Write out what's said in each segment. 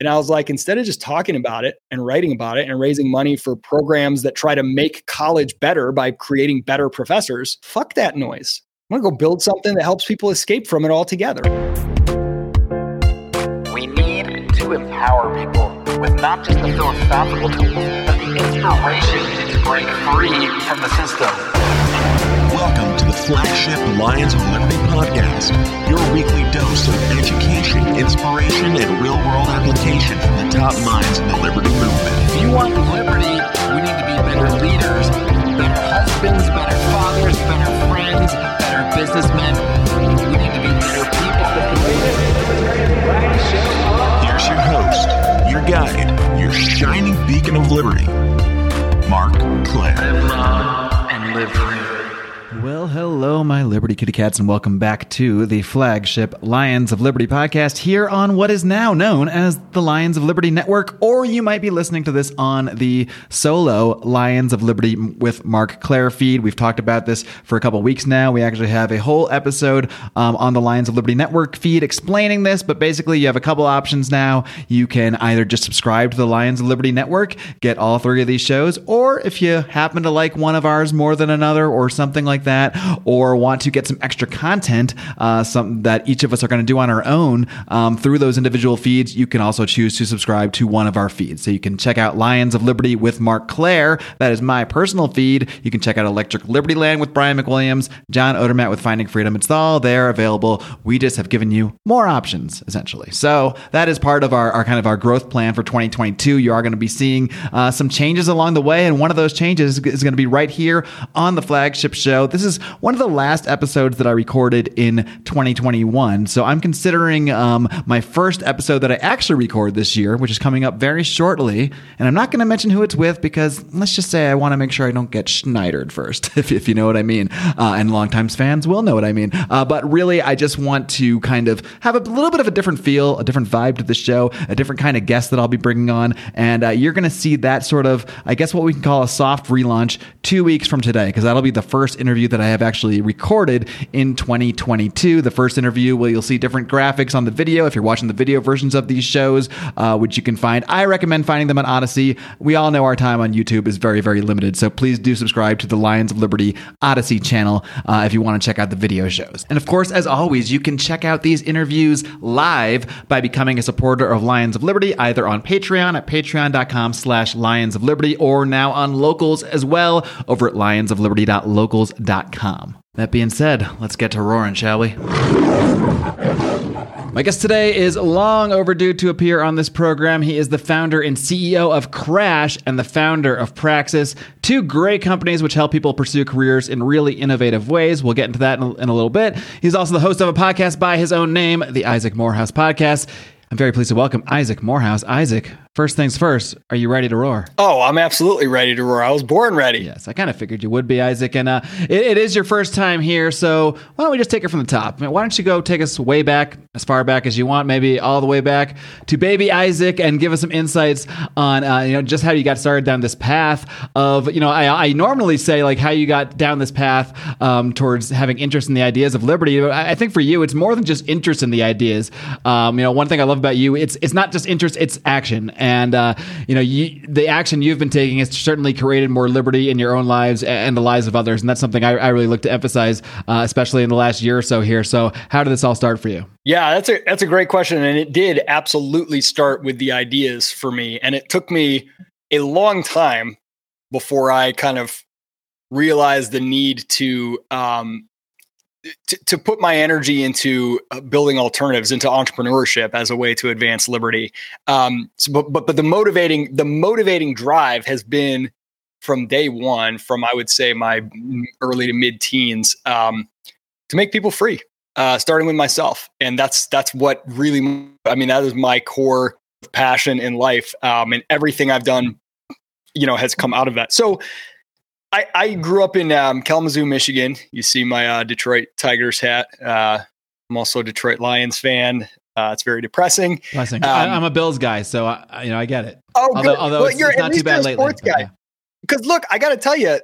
And I was like, instead of just talking about it and writing about it and raising money for programs that try to make college better by creating better professors, fuck that noise. I'm gonna go build something that helps people escape from it altogether. We need to empower people with not just the philosophical tools, but the inspiration to break free from the system. Welcome to the flagship Lions of Liberty podcast, your weekly dose of education, inspiration, and real world application from the top minds in the liberty movement. If you want liberty, we need to be better leaders, better husbands, better fathers, better friends, better businessmen. We need to be better people. Here's your host, your guide, your shining beacon of liberty, Marc Clair. Live long and live free. Well, hello, my Liberty Kitty Cats, and welcome back to the flagship Lions of Liberty podcast here on what is now known as the Lions of Liberty Network, or you might be listening to this on the solo Lions of Liberty with Marc Clair feed. We've talked about this for a couple weeks now. We actually have a whole episode um, on the Lions of Liberty Network feed explaining this, but basically, you have a couple options now. You can either just subscribe to the Lions of Liberty Network, get all three of these shows, or if you happen to like one of ours more than another, or something like that, or want to get some extra content, uh, that each of us are going to do on our own um, through those individual feeds, you can also choose to subscribe to one of our feeds. So you can check out Lions of Liberty with Marc Clair. That is my personal feed. You can check out Electric Liberty Land with Brian McWilliams, John Odermatt with Finding Freedom. It's all there available. We just have given you more options essentially. So that is part of our, our kind of our growth plan for 2022. You are going to be seeing uh, some changes along the way, and one of those changes is going to be right here on the flagship show. This is one of the last episodes that I recorded in 2021. So I'm considering um, my first episode that I actually record this year, which is coming up very shortly. And I'm not going to mention who it's with because let's just say I want to make sure I don't get Schneidered first, if, if you know what I mean. Uh, and longtime fans will know what I mean. Uh, but really, I just want to kind of have a little bit of a different feel, a different vibe to the show, a different kind of guest that I'll be bringing on. And uh, you're going to see that sort of, I guess, what we can call a soft relaunch two weeks from today, because that'll be the first interview that I have actually recorded in 2022. The first interview where you'll see different graphics on the video if you're watching the video versions of these shows, uh, which you can find. I recommend finding them on Odysee. We all know our time on YouTube is very, very limited, so please do subscribe to the Lions of Liberty Odysee channel uh, if you want to check out the video shows. And of course, as always, you can check out these interviews live by becoming a supporter of Lions of Liberty, either on Patreon at patreon.com slash Lions of Liberty or now on Locals as well over at lionsofliberty.locals.com. That being said, let's get to roaring, shall we? My guest today is long overdue to appear on this program. He is the founder and CEO of Crash and the founder of Praxis, two great companies which help people pursue careers in really innovative ways. We'll get into that in a little bit. He's also the host of a podcast by his own name, the Isaac Morehouse Podcast. I'm very pleased to welcome Isaac Morehouse. Isaac, first things first, are you ready to roar? Oh, I'm absolutely ready to roar. I was born ready. Yes, I kind of figured you would be, Isaac. And uh, it, it is your first time here, so why don't we just take it from the top? Why don't you go take us way back, as far back as you want, maybe all the way back to baby Isaac, and give us some insights on uh, you know just how you got started down this path of you know I, I normally say like how you got down this path um, towards having interest in the ideas of liberty. But I, I think for you, it's more than just interest in the ideas. Um, you know, one thing I love about you, it's it's not just interest, it's action. And uh, you know, you, the action you've been taking has certainly created more liberty in your own lives and the lives of others. And that's something I, I really look to emphasize, uh, especially in the last year or so here. So, how did this all start for you? Yeah, that's a that's a great question, and it did absolutely start with the ideas for me, and it took me a long time before I kind of realized the need to um, to, put my energy into uh, building alternatives into entrepreneurship as a way to advance liberty. Um, so, but, but but the motivating the motivating drive has been from day one, from I would say my early to mid teens, um, to make people free, uh, starting with myself, and that's that's what really I mean that is my core passion in life, um, and everything I've done, you know, has come out of that. So I, I grew up in um, Kalamazoo, Michigan. You see my uh, Detroit Tigers hat. Uh, I'm also a Detroit Lions fan. Uh, it's very depressing. Blessing. I, I'm a Bills guy, so I, you know I get it. Oh, although, good. although well, it's, you're it's not too bad you're a lately. sports guy. yeah. Because look, I got to tell you,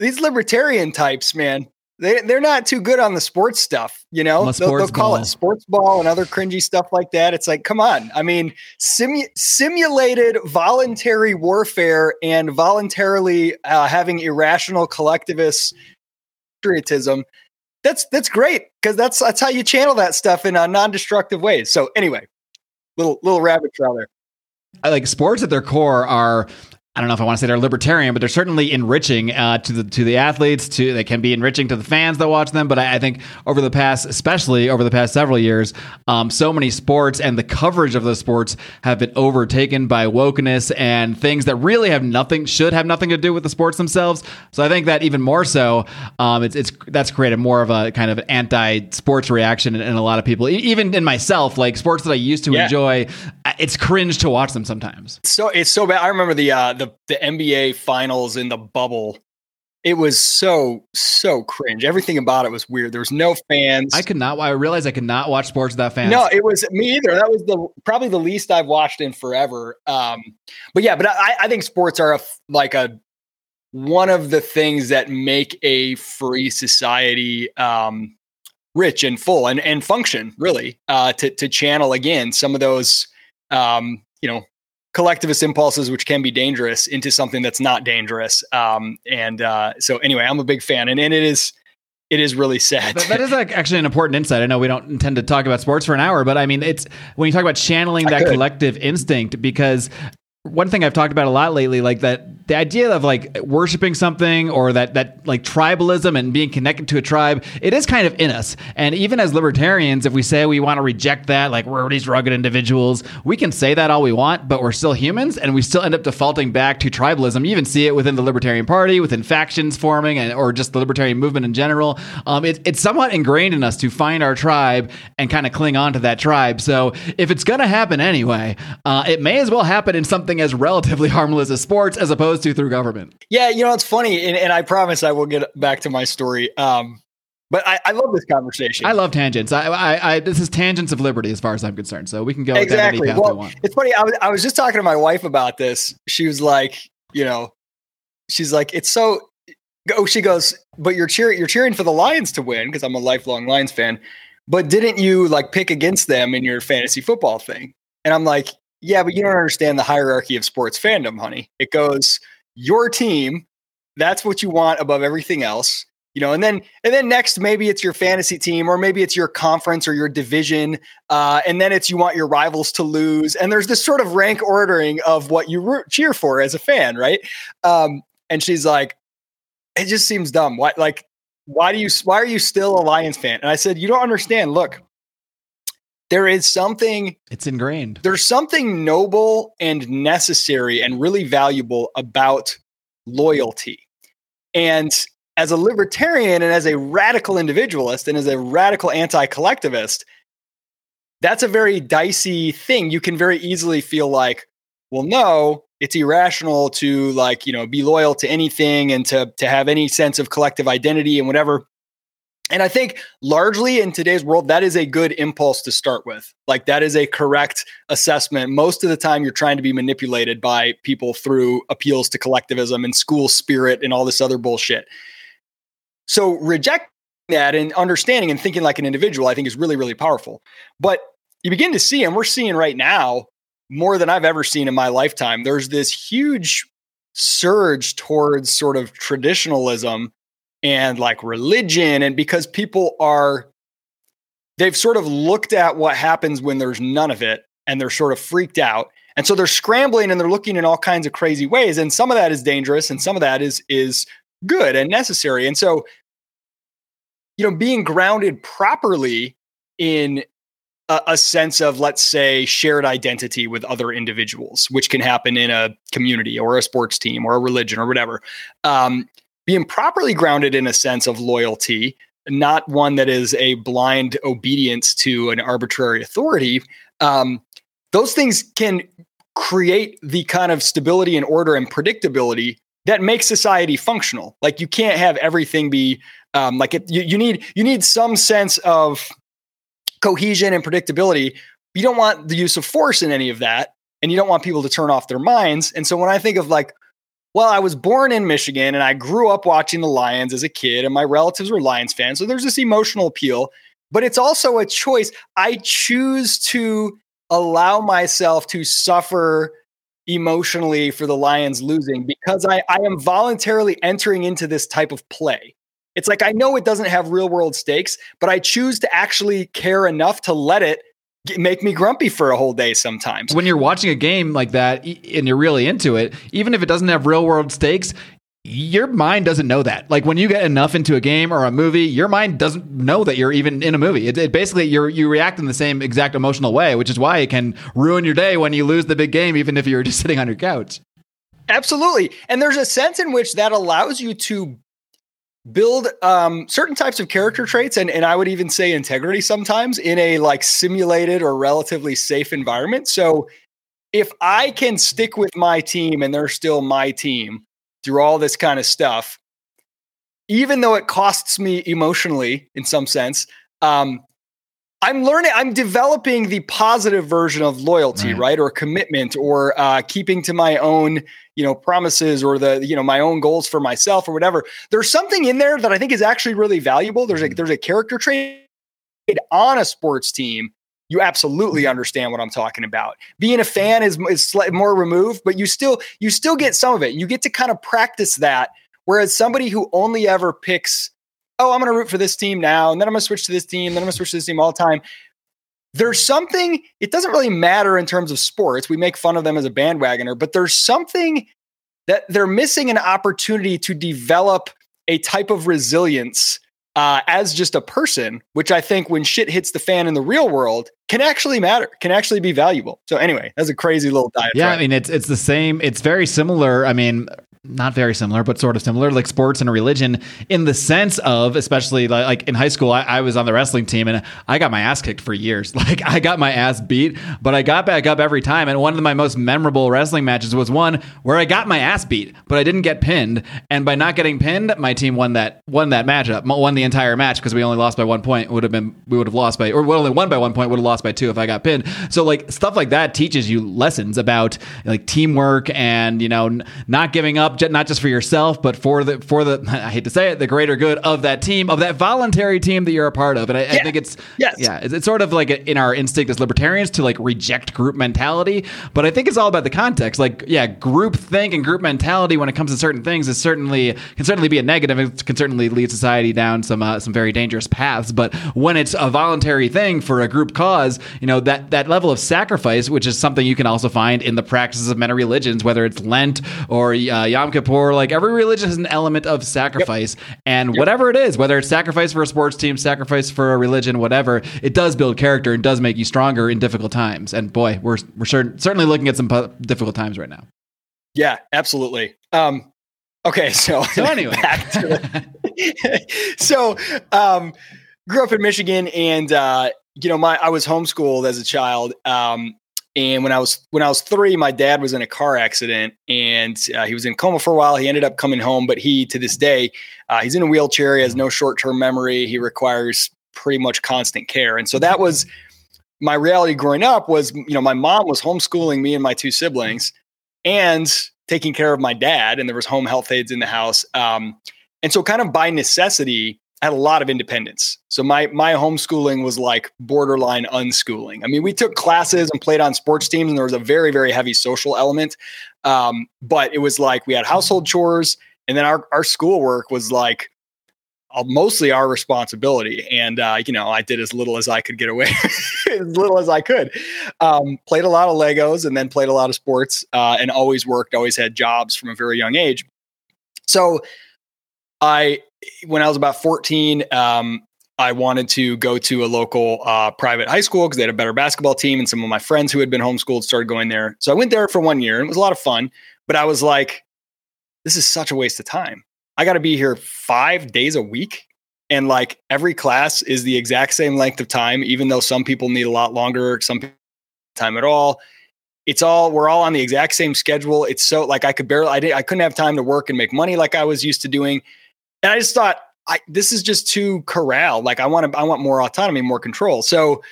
these libertarian types, man, they they're not too good on the sports stuff. You know, they'll, they'll call ball. it sports ball and other cringy stuff like that. It's like, come on. I mean, simu- simulated voluntary warfare and voluntarily uh, having irrational collectivist patriotism. That's that's great because that's that's how you channel that stuff in uh, non-destructive ways. So anyway, little little rabbit trail there. I- like sports at their core are I don't know if I want to say they're libertarian, but they're certainly enriching uh, to the to the athletes. To they can be enriching to the fans that watch them. But I, I think over the past, especially over the past several years, um, so many sports and the coverage of those sports have been overtaken by wokeness and things that really have nothing should have nothing to do with the sports themselves. So I think that even more so, um, it's it's that's created more of a kind of anti-sports reaction in, in a lot of people, even in myself. Like sports that I used to Yeah. enjoy, uh, it's cringe to watch them sometimes. so it's so bad. I remember the uh, the the NBA finals in the bubble. It was so so cringe. Everything about it was weird. There was no fans. I could not. I realized I could not watch sports without fans. no, it was me either. That was the probably the least I've watched in forever. Um, but yeah, but I, I think sports are a like a one of the things that make a free society um, rich and full and and function really uh, to to channel again some of those um, you know collectivist impulses which can be dangerous into something that's not dangerous um, and uh, so anyway i'm a big fan and, and it is it is really sad That- that is like actually an important insight. I know we don't intend to talk about sports for an hour, but I mean, it's when you talk about channeling I that could. collective instinct, because one thing I've talked about a lot lately, like that the idea of like worshiping something or that that like tribalism and being connected to a tribe, it is kind of in us. And even as libertarians, if we say we want to reject that, like we're these rugged individuals, we can say that all we want, but we're still humans and we still end up defaulting back to tribalism. You even see it within the Libertarian Party, within factions forming, and or just the libertarian movement in general. Um, it, it's somewhat ingrained in us to find our tribe and kind of cling on to that tribe. So if it's going to happen anyway, uh, it may as well happen in something as relatively harmless as sports, as opposed to through government. Yeah, you know it's funny, and, and I promise I will get back to my story. Um, but I, I love this conversation. I love tangents. I, I, I, this is tangents of liberty as far as I'm concerned. So we can go down any exactly. path we Well, want. it's funny. I was I was just talking to my wife about this. She was like, you know, she's like, it's so. Oh, she goes, but you're cheering. You're cheering for the Lions to win because I'm a lifelong Lions fan. But didn't you like pick against them in your fantasy football thing? And I'm like, yeah, but you don't understand the hierarchy of sports fandom, honey. It goes your team. That's what you want above everything else you know and then and then next maybe it's your fantasy team or maybe it's your conference or your division uh, and then it's you want your rivals to lose and there's this sort of rank ordering of what you root, cheer for as a fan right um, and she's like it just seems dumb why like why do you why are you still a lions fan and i said you don't understand look there is something It's ingrained. there's something noble and necessary and really valuable about loyalty. And as a libertarian and as a radical individualist and as a radical anti collectivist, that's a very dicey thing. You can very easily feel like, well, no, it's irrational to like, you know, be loyal to anything and to, to have any sense of collective identity and whatever. And I think largely in today's world, that is a good impulse to start with. Like, that is a correct assessment. Most of the time, you're trying to be manipulated by people through appeals to collectivism and school spirit and all this other bullshit. So, rejecting that and understanding and thinking like an individual, I think is really, really powerful. But you begin to see, and we're seeing right now more than I've ever seen in my lifetime, there's this huge surge towards sort of traditionalism and like religion and because people are they've sort of looked at what happens when there's none of it and they're sort of freaked out. And so they're scrambling and they're looking in all kinds of crazy ways and some of that is dangerous and some of that is is good and necessary. And so you know being grounded properly in a, a sense of let's say shared identity with other individuals which can happen in a community or a sports team or a religion or whatever um, being properly grounded in a sense of loyalty, not one that is a blind obedience to an arbitrary authority, um, those things can create the kind of stability and order and predictability that makes society functional. Like you can't have everything be um, like it, you, you need you need some sense of cohesion and predictability. You don't want the use of force in any of that, and you don't want people to turn off their minds. And so when I think of like well, I was born in Michigan and I grew up watching the Lions as a kid, and my relatives were Lions fans. So there's this emotional appeal, but it's also a choice. I choose to allow myself to suffer emotionally for the Lions losing because I, I am voluntarily entering into this type of play. It's like I know it doesn't have real world stakes, but I choose to actually care enough to let it make me grumpy for a whole day sometimes. When you're watching a game like that and you're really into it, even if it doesn't have real world stakes, your mind doesn't know that. Like when you get enough into a game or a movie, your mind doesn't know that you're even in a movie. It, it basically you you react in the same exact emotional way, which is why it can ruin your day when you lose the big game, even if you're just sitting on your couch. Absolutely, and there's a sense in which that allows you to build um, certain types of character traits and, and i would even say integrity sometimes in a like simulated or relatively safe environment. So if i can stick with my team and they're still my team through all this kind of stuff even though it costs me emotionally in some sense um, I'm learning, I'm developing the positive version of loyalty, right? right? Or commitment or uh, keeping to my own, you know, promises or the, you know, my own goals for myself or whatever. There's something in there that I think is actually really valuable. There's a, mm-hmm. there's a character trait on a sports team. You absolutely mm-hmm. understand what I'm talking about. Being a fan is, is more removed, but you still, you still get some of it. You get to kind of practice that. Whereas somebody who only ever picks oh, I'm going to root for this team now, and then I'm going to switch to this team, then I'm going to switch to this team all the time. There's something, it doesn't really matter in terms of sports. We make fun of them as a bandwagoner, but there's something that they're missing an opportunity to develop a type of resilience uh, as just a person, which I think when shit hits the fan in the real world can actually matter, can actually be valuable. So anyway, that's a crazy little diet. Yeah, I mean it's it's the same. It's very similar. I mean, not very similar, but sort of similar, like sports and religion, in the sense of, especially like, like in high school, I, I, was on the wrestling team and I got my ass kicked for years. Like I got my ass beat, but I got back up every time. And one of my most memorable wrestling matches was one where I got my ass beat, but I didn't get pinned. And by not getting pinned, my team won that won that matchup, won the entire match because we only lost by one point. Would have been we would have lost by or only won by one point. Would have lost by two if I got pinned. So like stuff like that teaches you lessons about like teamwork and you know not giving up, not just for yourself yourself, but for the for the I hate to say it, the greater good of that team, of that voluntary team that you're a part of. And I, yeah. I think it's yes. yeah, it's, it's, sort of like in our instinct as libertarians to like reject group mentality, but I think it's all about the context. Like yeah, group think and group mentality when it comes to certain things is certainly can certainly be a negative. It can certainly lead society down some uh, some very dangerous paths. But when it's a voluntary thing for a group cause, you know that that level of sacrifice, which is something you can also find in the practices of many religions, whether it's Lent or uh, Yom Kippur, like every religion has an element of sacrifice, yep. and yep. whatever it is, whether it's sacrifice for a sports team, sacrifice for a religion, whatever, it does build character and does make you stronger in difficult times. And boy, we're we're sure, certainly looking at some difficult times right now. Yeah, absolutely. Um, okay, so so anyway, so um, grew up in Michigan, and uh, you know, my I was homeschooled as a child, um, and when I was when I was three, my dad was in a car accident, and uh, he was in coma for a while. He ended up coming home, but he to this day uh, he's in a wheelchair. He has no short term memory. He requires pretty much constant care, and so that was my reality growing up. Was you know my mom was homeschooling me and my two siblings, and taking care of my dad, and there was home health aides in the house. Um, and so, kind of by necessity, had a lot of independence. So my my homeschooling was like borderline unschooling. I mean, we took classes and played on sports teams, and there was a very very heavy social element. Um, but it was like we had household chores, and then our our schoolwork was like uh, mostly our responsibility. And uh, you know, I did as little as I could get away, as little as I could. Um, played a lot of Legos, and then played a lot of sports, uh, and always worked. Always had jobs from a very young age. So I when I was about 14, um, I wanted to go to a local uh, private high school because they had a better basketball team, and some of my friends who had been homeschooled started going there. So I went there for one year, and it was a lot of fun. But I was like, this is such a waste of time. I got to be here five days a week, and like every class is the exact same length of time, even though some people need a lot longer, some time at all. It's all we're all on the exact same schedule. It's so like I could barely I did I couldn't have time to work and make money like I was used to doing. And I just thought, I, this is just too corral. Like I want to, I want more autonomy, more control. So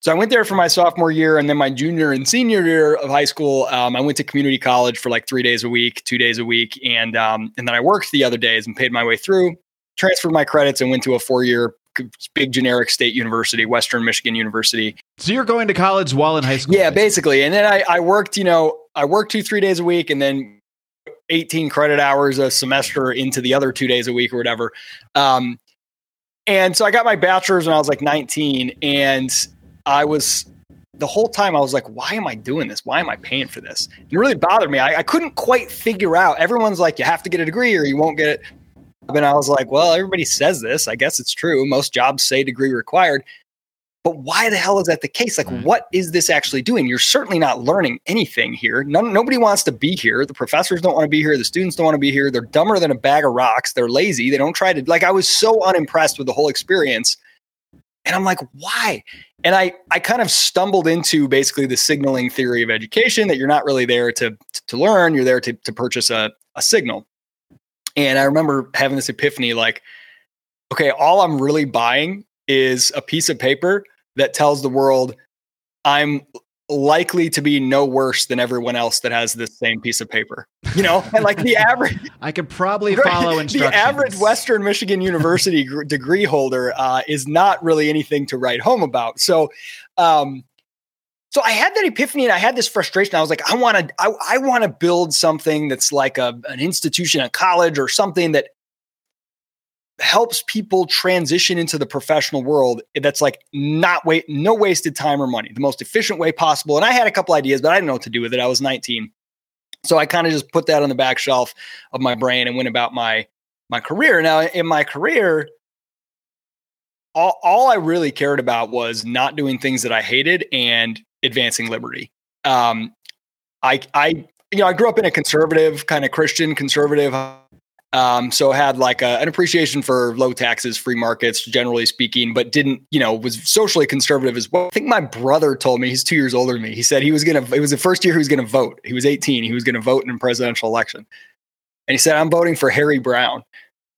so I went there for my sophomore year, and then my junior and senior year of high school, um, I went to community college for like three days a week, two days a week, and um, and then I worked the other days and paid my way through, transferred my credits, and went to a four year big generic state university, Western Michigan University. So you're going to college while in high school? Yeah, basically. And then I, I worked, you know, I worked two, three days a week, and then 18 credit hours a semester into the other two days a week or whatever. Um, and so I got my bachelor's when I was like 19, and I was the whole time I was like, why am I doing this? Why am I paying for this? And It really bothered me. I, I, couldn't quite figure out. Everyone's like, you have to get a degree or you won't get it. And I was like, well, everybody says this. I guess it's true. Most jobs say degree required. But why the hell is that the case? Like, mm-hmm. what is this actually doing? You're certainly not learning anything here. None, nobody wants to be here. The professors don't want to be here. The students don't want to be here. They're dumber than a bag of rocks. They're lazy. They don't try to, like, I was so unimpressed with the whole experience. And I'm like, why? and I I kind of stumbled into basically the signaling theory of education that you're not really there to to learn, you're there to to purchase a a signal. And I remember having this epiphany like okay, all I'm really buying is a piece of paper that tells the world I'm likely to be no worse than everyone else that has this same piece of paper. You know, and like the average, I could probably follow instructions. The average Western Michigan University gr- degree holder uh, is not really anything to write home about. So, um, so I had that epiphany and I had this frustration. I was like, I want to, I, I want to build something that's like a, an institution, a college, or something that helps people transition into the professional world that's like not wait no wasted time or money the most efficient way possible. And i had a couple ideas but i didn't know what to do with it. I was 19 so i kind of just put that on the back shelf of my brain and went about my my career. Now in my career all, all i really cared about was not doing things that i hated and advancing liberty. Um i i you know i grew up in a conservative kind of christian conservative um, so had like a, an appreciation for low taxes, free markets, generally speaking, but didn't, you know, was socially conservative as well. I think my brother told me he's two years older than me. He said he was going to, it was the first year he was going to vote. He was 18. He was going to vote in a presidential election. And he said, I'm voting for Harry Browne.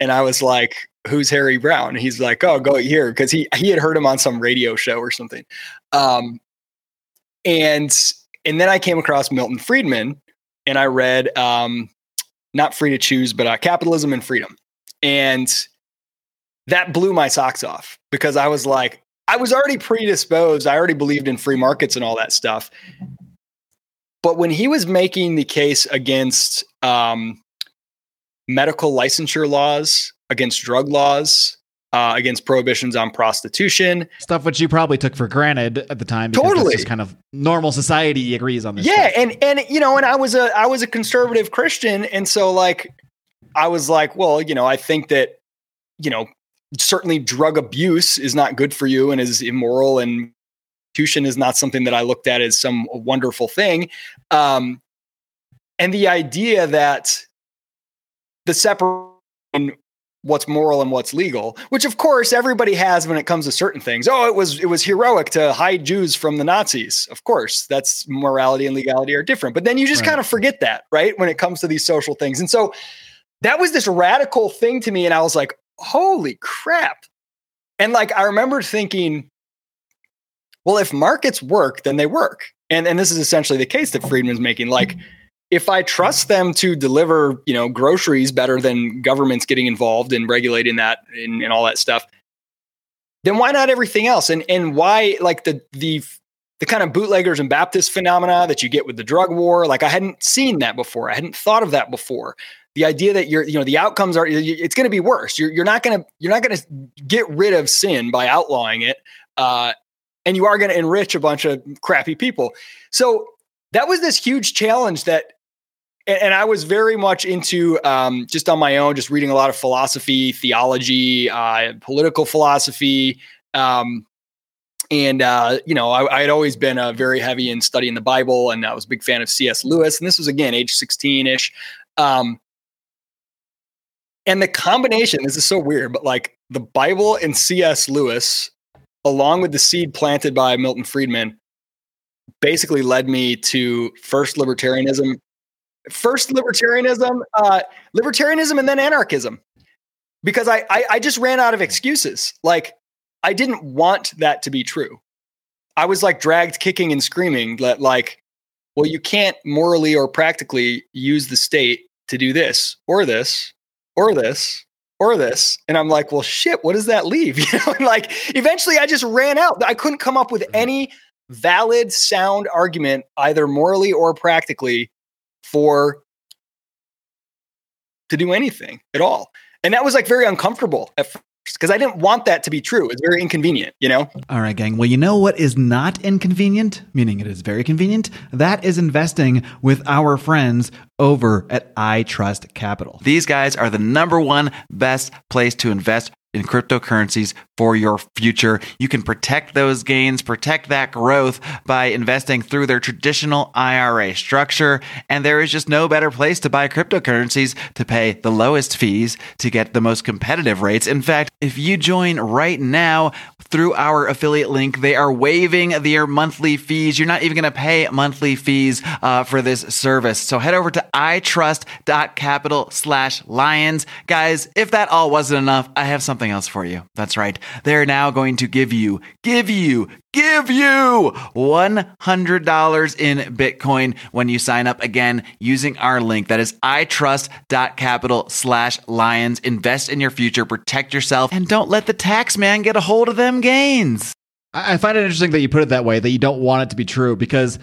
And I was like, who's Harry Browne? And he's like, oh, go here. Cause he, he had heard him on some radio show or something. Um, and, and then I came across Milton Friedman and I read, um, not free to choose, but uh, capitalism and freedom. And that blew my socks off because I was like, I was already predisposed. I already believed in free markets and all that stuff. But when he was making the case against um, medical licensure laws, against drug laws, uh, against prohibitions on prostitution. Stuff which you probably took for granted at the time. Because totally, just kind of normal society agrees on this. Yeah, stuff. and and you know, and I was a I was a conservative Christian, and so like I was like, well, you know, I think that you know certainly drug abuse is not good for you and is immoral, and prostitution is not something that I looked at as some wonderful thing. Um, and the idea that the separation what's moral and what's legal which of course everybody has when it comes to certain things. Oh it was it was heroic to hide jews from the nazis. Of course that's morality and legality are different. But then you just right. kind of forget that right when it comes to these social things. And so that was this radical thing to me and i was like holy crap. And like i remember thinking well if markets work then they work. And and this is essentially the case that friedman's making. Like if I trust them to deliver, you know, groceries better than governments getting involved and regulating that and, and all that stuff, then why not everything else? And and why like the the the kind of bootleggers and Baptist phenomena that you get with the drug war? Like I hadn't seen that before. I hadn't thought of that before. The idea that you're, you know, the outcomes are it's going to be worse. You're you're not going to you're not going to get rid of sin by outlawing it, uh, and you are going to enrich a bunch of crappy people. So that was this huge challenge that and, and I was very much into um, just on my own, just reading a lot of philosophy, theology, uh, political philosophy. Um, and uh, you know, I, had always been uh, very heavy in studying the Bible, and I was a big fan of C.S. Lewis. And this was again age sixteen ish. Um, and the combination, this is so weird, but like the Bible and C.S. Lewis, along with the seed planted by Milton Friedman, basically led me to first libertarianism first libertarianism, uh, libertarianism, and then anarchism, because I, I I just ran out of excuses. Like I didn't want that to be true. I was like dragged kicking and screaming that like, well, you can't morally or practically use the state to do this or this or this or this. And I'm like, well, shit, what does that leave? You know, and like eventually I just ran out. I couldn't come up with Mm-hmm. any valid, sound argument, either morally or practically, for to do anything at all. And that was like very uncomfortable at first because I didn't want that to be true. It's very inconvenient, you know? All right, gang. Well, you know what is not inconvenient, meaning it is very convenient? That is investing with our friends over at iTrustCapital. These guys are the number one best place to invest in cryptocurrencies for your future. You can protect those gains, protect that growth by investing through their traditional IRA structure. And there is just no better place to buy cryptocurrencies to pay the lowest fees to get the most competitive rates. In fact, if you join right now through our affiliate link, they are waiving their monthly fees. You're not even going to pay monthly fees uh, for this service. So head over to itrust.capital slash lions. Guys, if that all wasn't enough, I have something else for you. That's right. They're now going to give you, give you, give you $100 in Bitcoin when you sign up again using our link. That is itrust.capital slash lions. Invest in your future, protect yourself, and don't let the tax man get a hold of them gains. I find it interesting that you put it that way, that you don't want it to be true, because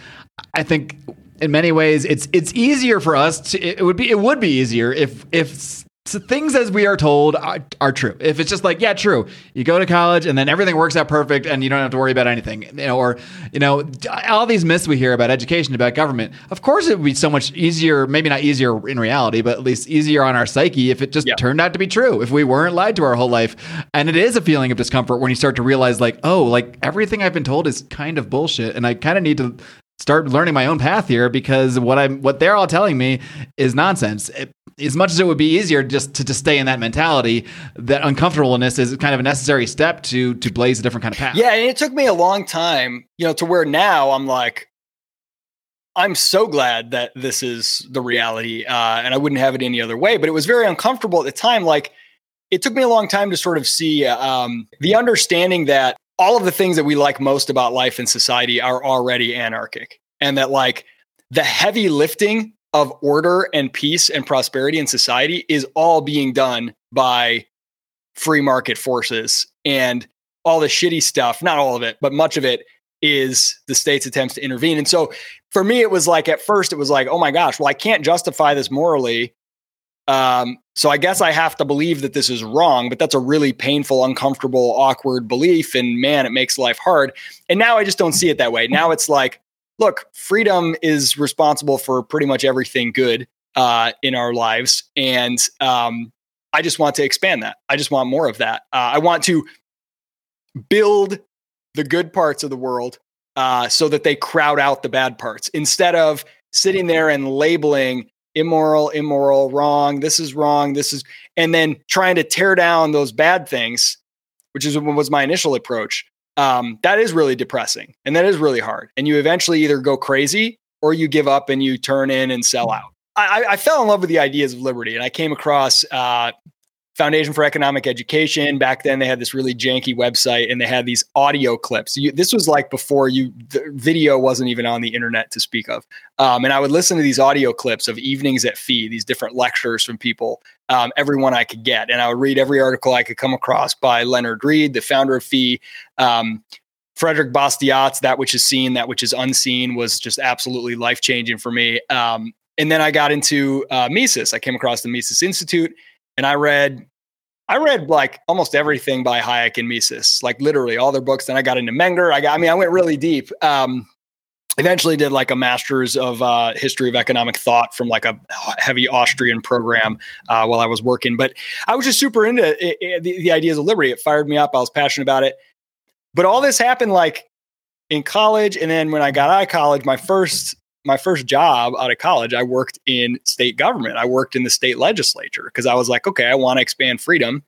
I think in many ways it's it's easier for us to it would be it would be easier if if s- s- things as we are told are, are true. If it's just like yeah, true, you go to college and then everything works out perfect and you don't have to worry about anything, you know, or you know all these myths we hear about education, about government. Of course, it would be so much easier, maybe not easier in reality, but at least easier on our psyche if it just Yeah. turned out to be true. If we weren't lied to our whole life, and it is a feeling of discomfort when you start to realize like, oh, like everything I've been told is kind of bullshit, and I kind of need to start learning my own path here because what I'm what they're all telling me is nonsense. It, as much as it would be easier just to, to stay in that mentality, that uncomfortableness is kind of a necessary step to to blaze a different kind of path. Yeah, and it took me a long time, you know, to where now I'm like, I'm so glad that this is the reality, uh, and I wouldn't have it any other way. But it was very uncomfortable at the time. Like, it took me a long time to sort of see um, the understanding that all of the things that we like most about life and society are already anarchic, and that like the heavy lifting of order and peace and prosperity in society is all being done by free market forces and all the shitty stuff, not all of it, but much of it is the state's attempts to intervene. And so for me, it was like at first, it was like, oh my gosh, well, I can't justify this morally. Um, so I guess I have to believe that this is wrong, but that's a really painful, uncomfortable, awkward belief. And man, it makes life hard. And now I just don't see it that way. Now it's like, look, freedom is responsible for pretty much everything good uh, in our lives. And um, I just want to expand that. I just want more of that. Uh, I want to build the good parts of the world uh, so that they crowd out the bad parts instead of sitting there and labeling immoral, immoral, wrong, this is wrong, this is, and then trying to tear down those bad things, which is was my initial approach. Um, that is really depressing and that is really hard. And you eventually either go crazy or you give up and you turn in and sell out. I, I- fell in love with the ideas of liberty and I came across uh, Foundation for Economic Education. Back then, they had this really janky website and they had these audio clips. You, this was like before you, the video wasn't even on the internet to speak of. Um, and I would listen to these audio clips of evenings at Fee, these different lectures from people, um, everyone I could get. And I would read every article I could come across by Leonard Read, the founder of Fee. Um, Frederick Bastiat's That Which Is Seen, That Which Is Unseen was just absolutely life changing for me. Um, and then I got into uh, Mises. I came across the Mises Institute and I read I read like almost everything by Hayek and Mises, like literally all their books. Then I got into Menger. I got, I mean, I went really deep. Um, eventually did like a master's of uh, history of economic thought from like a heavy Austrian program uh, while I was working. But I was just super into it, it, the, the ideas of liberty. It fired me up. I was passionate about it. But all this happened like in college, and then when I got out of college, my first my first job out of college, I worked in state government. I worked in the state legislature because I was like, okay, I want to expand freedom.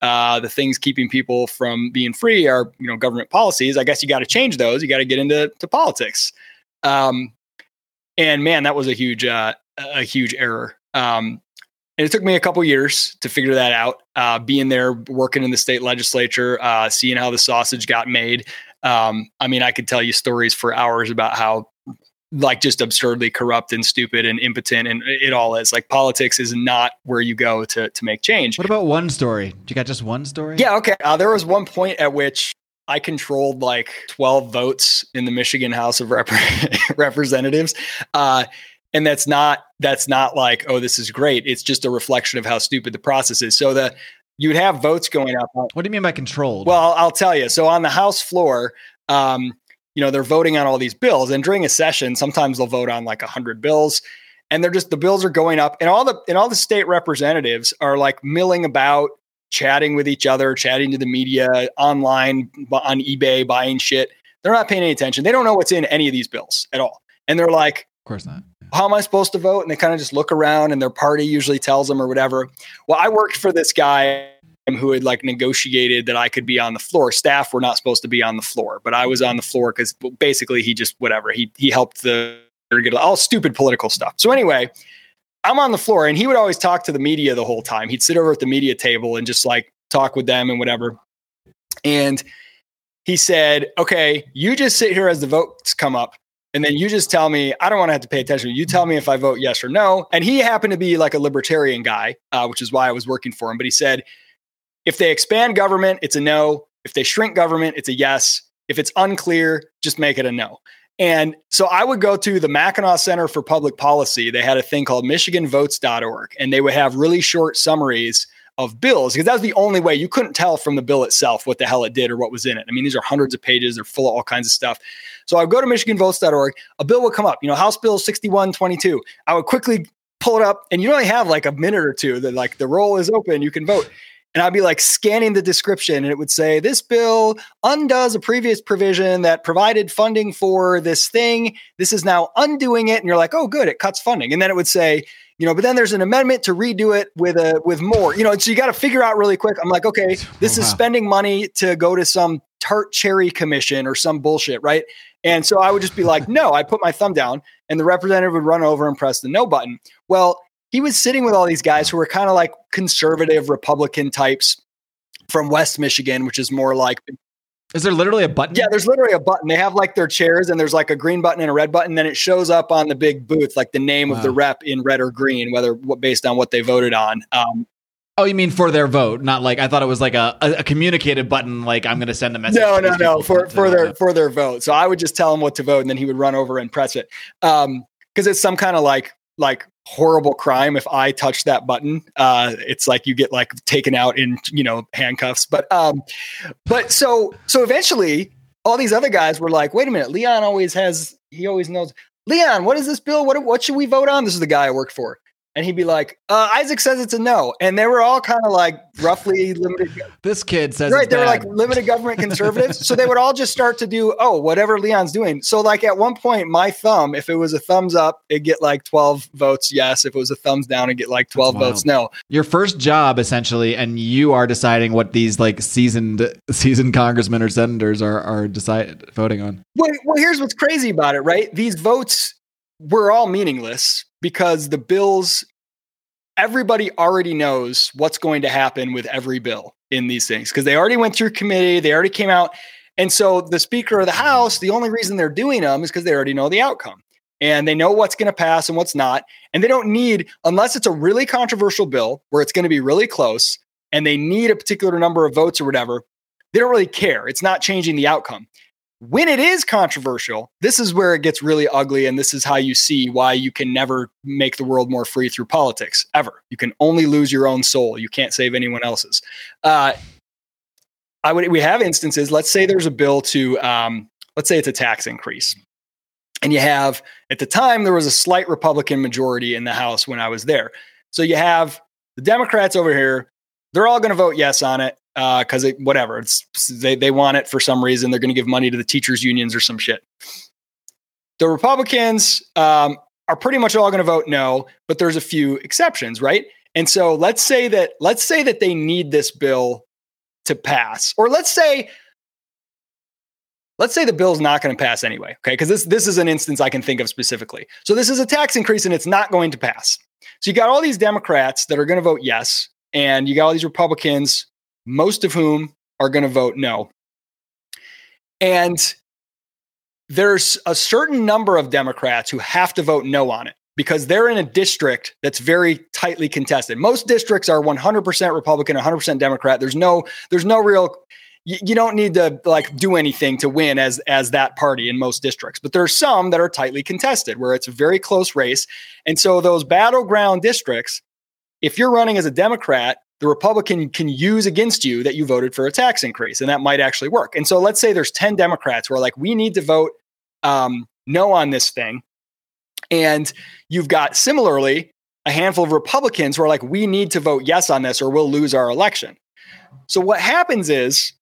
Uh, the things keeping people from being free are, you know, government policies. I guess you got to change those. You got to get into to politics. Um, and man, that was a huge, uh, a huge error. Um, and it took me a couple years to figure that out. Uh, being there, working in the state legislature, uh, seeing how the sausage got made, Um, I mean, I could tell you stories for hours about how like just absurdly corrupt and stupid and impotent and it all is like politics is not where you go to to make change What about one story? You got just one story? yeah okay uh, there was one point at which i controlled like 12 votes in the michigan house of Rep- representatives uh and that's not that's not like oh this is great it's just a reflection of how stupid the process is so the you'd have votes going up What do you mean by controlled? well, I'll tell you. So on the House floor, um, you know, they're voting on all these bills, and during a session, sometimes they'll vote on like a hundred bills, and they're just the bills are going up, and all the and all the state representatives are like milling about, chatting with each other, chatting to the media, online on eBay, buying shit. They're not paying any attention. They don't know what's in any of these bills at all, and they're like, of course not. how am I supposed to vote? And they kind of just look around and their party usually tells them or whatever. Well, I worked for this guy who had like negotiated that I could be on the floor. Staff were not supposed to be on the floor, but I was on the floor because basically he just whatever he he helped the get all stupid political stuff. So anyway, I'm on the floor and he would always talk to the media the whole time. He'd sit over at the media table and just like talk with them and whatever. And he said, "Okay, you just sit here as the votes come up." And then you just tell me, I don't want to have to pay attention. You tell me if I vote yes or no. And he happened to be like a libertarian guy, uh, which is why I was working for him. But he said, if they expand government, it's a no. If they shrink government, it's a yes. If it's unclear, just make it a no. And so I would go to the Mackinac Center for Public Policy. They had a thing called MichiganVotes.org, and they would have really short summaries of bills because that was the only way you couldn't tell from the bill itself what the hell it did or what was in it. I mean, these are hundreds of pages, they're full of all kinds of stuff. So I would go to MichiganVotes.org, a bill would come up, you know, House Bill 6122. I would quickly pull it up, and you only have like a minute or two that like the roll is open, you can vote. And I'd be like scanning the description, and it would say, This bill undoes a previous provision that provided funding for this thing. This is now undoing it. And you're like, Oh, good, it cuts funding. And then it would say, you know, but then there's an amendment to redo it with a with more, you know, so you got to figure out really quick. I'm like, okay, oh, this is Wow. spending money to go to some tart cherry commission or some bullshit, right? And so I would just be like, no, I put my thumb down and the representative would run over and press the no button. Well, he was sitting with all these guys who were kind of like conservative Republican types from West Michigan, which is more like Is there literally a button? yeah, there's literally a button. They have like their chairs, and there's like a green button and a red button. Then it shows up on the big booth, like the name of the rep in red or green, whether what based on what they voted on. Um, Oh, you mean for their vote? Not like I thought it was like a, a, a communicated button. Like I'm going to send a message. no, no, no, for for their for their vote. So I would just tell him what to vote, and then he would run over and press it. Um, because it's some kind of like like horrible crime if I touch that button. Uh, it's like you get like taken out in you know handcuffs. But um, but so so eventually all these other guys were like, wait a minute, Leon always has he always knows. Leon, what is this bill? What what should we vote on? This is the guy I work for. And he'd be like, uh, Isaac says it's a no. And they were all kind of like roughly limited This kid says right it's they were like limited government conservatives so they would all just start to do oh whatever leon's doing. So like at one point my thumb if it was a thumbs up it'd get like 12 votes yes. If it was a thumbs down it'd get like 12 That's votes no. Your first job essentially, and you are deciding what these like seasoned seasoned congressmen or senators are are decide voting on. well, well here's what's crazy about it right? These votes were all meaningless because the bills everybody already knows what's going to happen with every bill in these things because they already went through committee they already came out and so the speaker of the house the only reason they're doing them is because they already know the outcome and they know what's going to pass and what's not and they don't need unless it's a really controversial bill where it's going to be really close and they need a particular number of votes or whatever they don't really care it's not changing the outcome when it is controversial, this is where it gets really ugly. And this is how you see why you can never make the world more free through politics ever. You can only lose your own soul. You can't save anyone else's. Uh, I would, we have instances, let's say there's a bill to, um, let's say it's a tax increase. And you have, at the time, there was a slight Republican majority in the House when I was there. So you have the Democrats over here, they're all going to vote yes on it because it whatever it's they, they want it for some reason. They're going to give money to the teachers unions or some shit. The republicans um, are pretty much all going to vote no but there's a few exceptions right? And so let's say that let's say that they need this bill to pass or let's say let's say the bill's not going to pass anyway okay? Because this this is an instance i can think of specifically. So this is a tax increase and it's not going to pass. So you got all these democrats that are going to vote yes and you got all these republicans most of whom are going to vote no. And there's a certain number of Democrats who have to vote no on it because they're in a district that's very tightly contested. Most districts are 100% Republican, 100% Democrat. There's no there's no real you, don't need to like do anything to win as as that party in most districts. But there are some that are tightly contested where it's a very close race. And so those battleground districts, if you're running as a Democrat, the Republican can use against you that you voted for a tax increase, and that might actually work. And so let's say there's 10 Democrats who are like, we need to vote um, no on this thing. And you've got similarly a handful of Republicans who are like, we need to vote yes on this or we'll lose our election. So what happens is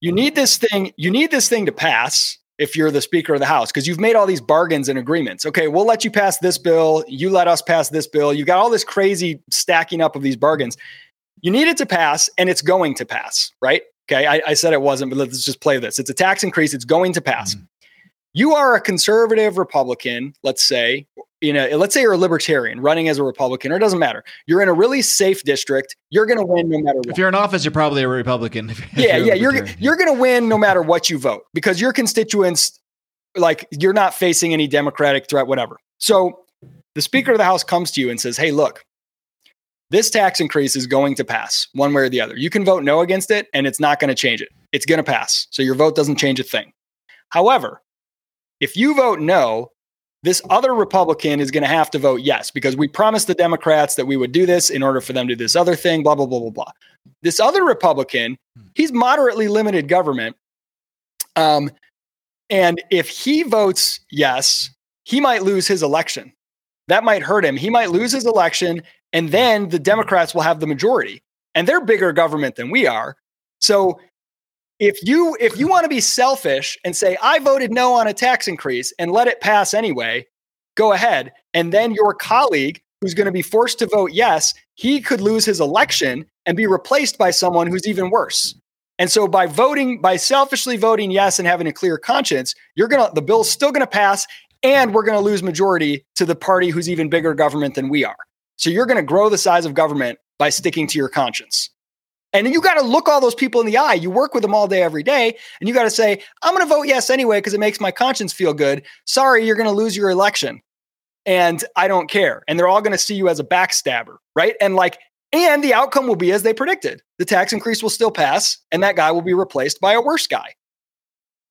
you need this thing, you need this thing to pass if you're the Speaker of the House, because you've made all these bargains and agreements. Okay, we'll let you pass this bill. You let us pass this bill. You got all this crazy stacking up of these bargains. You need it to pass, and it's going to pass, right? Okay, I, I said it wasn't, but let's just play this. It's a tax increase. It's going to pass. Mm-hmm. You are a conservative Republican, let's say, you know, let's say you're a libertarian running as a Republican, or it doesn't matter. You're in a really safe district. You're going to win no matter what. If you're in office, you're probably a Republican. Yeah, you're yeah, you're you're going to win no matter what you vote because your constituents, like, you're not facing any Democratic threat, whatever. So the Speaker of the House comes to you and says, "Hey, look, this tax increase is going to pass one way or the other. You can vote no against it, and it's not going to change it. It's going to pass. So your vote doesn't change a thing. However, if you vote no, this other Republican is going to have to vote yes because we promised the Democrats that we would do this in order for them to do this other thing, blah, blah, blah, blah, blah. This other Republican, he's moderately limited government. Um, and if he votes yes, he might lose his election. That might hurt him. He might lose his election, and then the Democrats will have the majority. And they're bigger government than we are. So if you if you want to be selfish and say I voted no on a tax increase and let it pass anyway, go ahead. And then your colleague who's going to be forced to vote yes, he could lose his election and be replaced by someone who's even worse. And so by voting by selfishly voting yes and having a clear conscience, you're going to the bill's still going to pass and we're going to lose majority to the party who's even bigger government than we are. So you're going to grow the size of government by sticking to your conscience. And then you got to look all those people in the eye. You work with them all day, every day. And you got to say, I'm going to vote yes anyway because it makes my conscience feel good. Sorry, you're going to lose your election. And I don't care. And they're all going to see you as a backstabber, right? And like, and the outcome will be as they predicted the tax increase will still pass, and that guy will be replaced by a worse guy.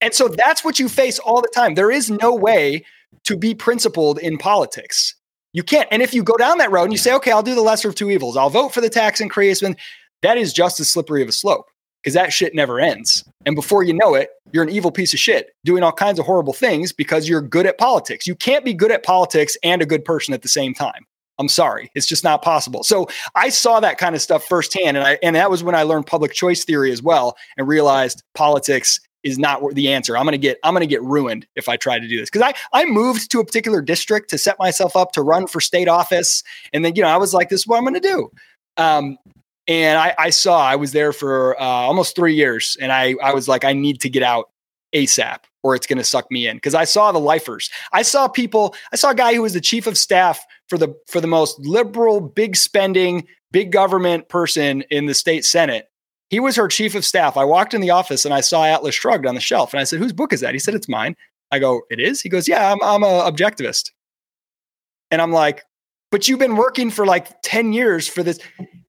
And so that's what you face all the time. There is no way to be principled in politics. You can't. And if you go down that road and you say, okay, I'll do the lesser of two evils, I'll vote for the tax increase, and that is just as slippery of a slope because that shit never ends. And before you know it, you're an evil piece of shit doing all kinds of horrible things because you're good at politics. You can't be good at politics and a good person at the same time. I'm sorry, it's just not possible. So I saw that kind of stuff firsthand, and I and that was when I learned public choice theory as well, and realized politics is not the answer. I'm gonna get I'm gonna get ruined if I try to do this because I I moved to a particular district to set myself up to run for state office, and then you know I was like, this is what I'm gonna do. Um, and I, I saw I was there for uh, almost three years, and I I was like, I need to get out ASAP or it's going to suck me in because I saw the lifers. I saw people. I saw a guy who was the chief of staff for the for the most liberal, big spending, big government person in the state senate. He was her chief of staff. I walked in the office and I saw Atlas Shrugged on the shelf, and I said, "Whose book is that?" He said, "It's mine." I go, "It is." He goes, "Yeah, I'm I'm a objectivist," and I'm like, but you've been working for like 10 years for this.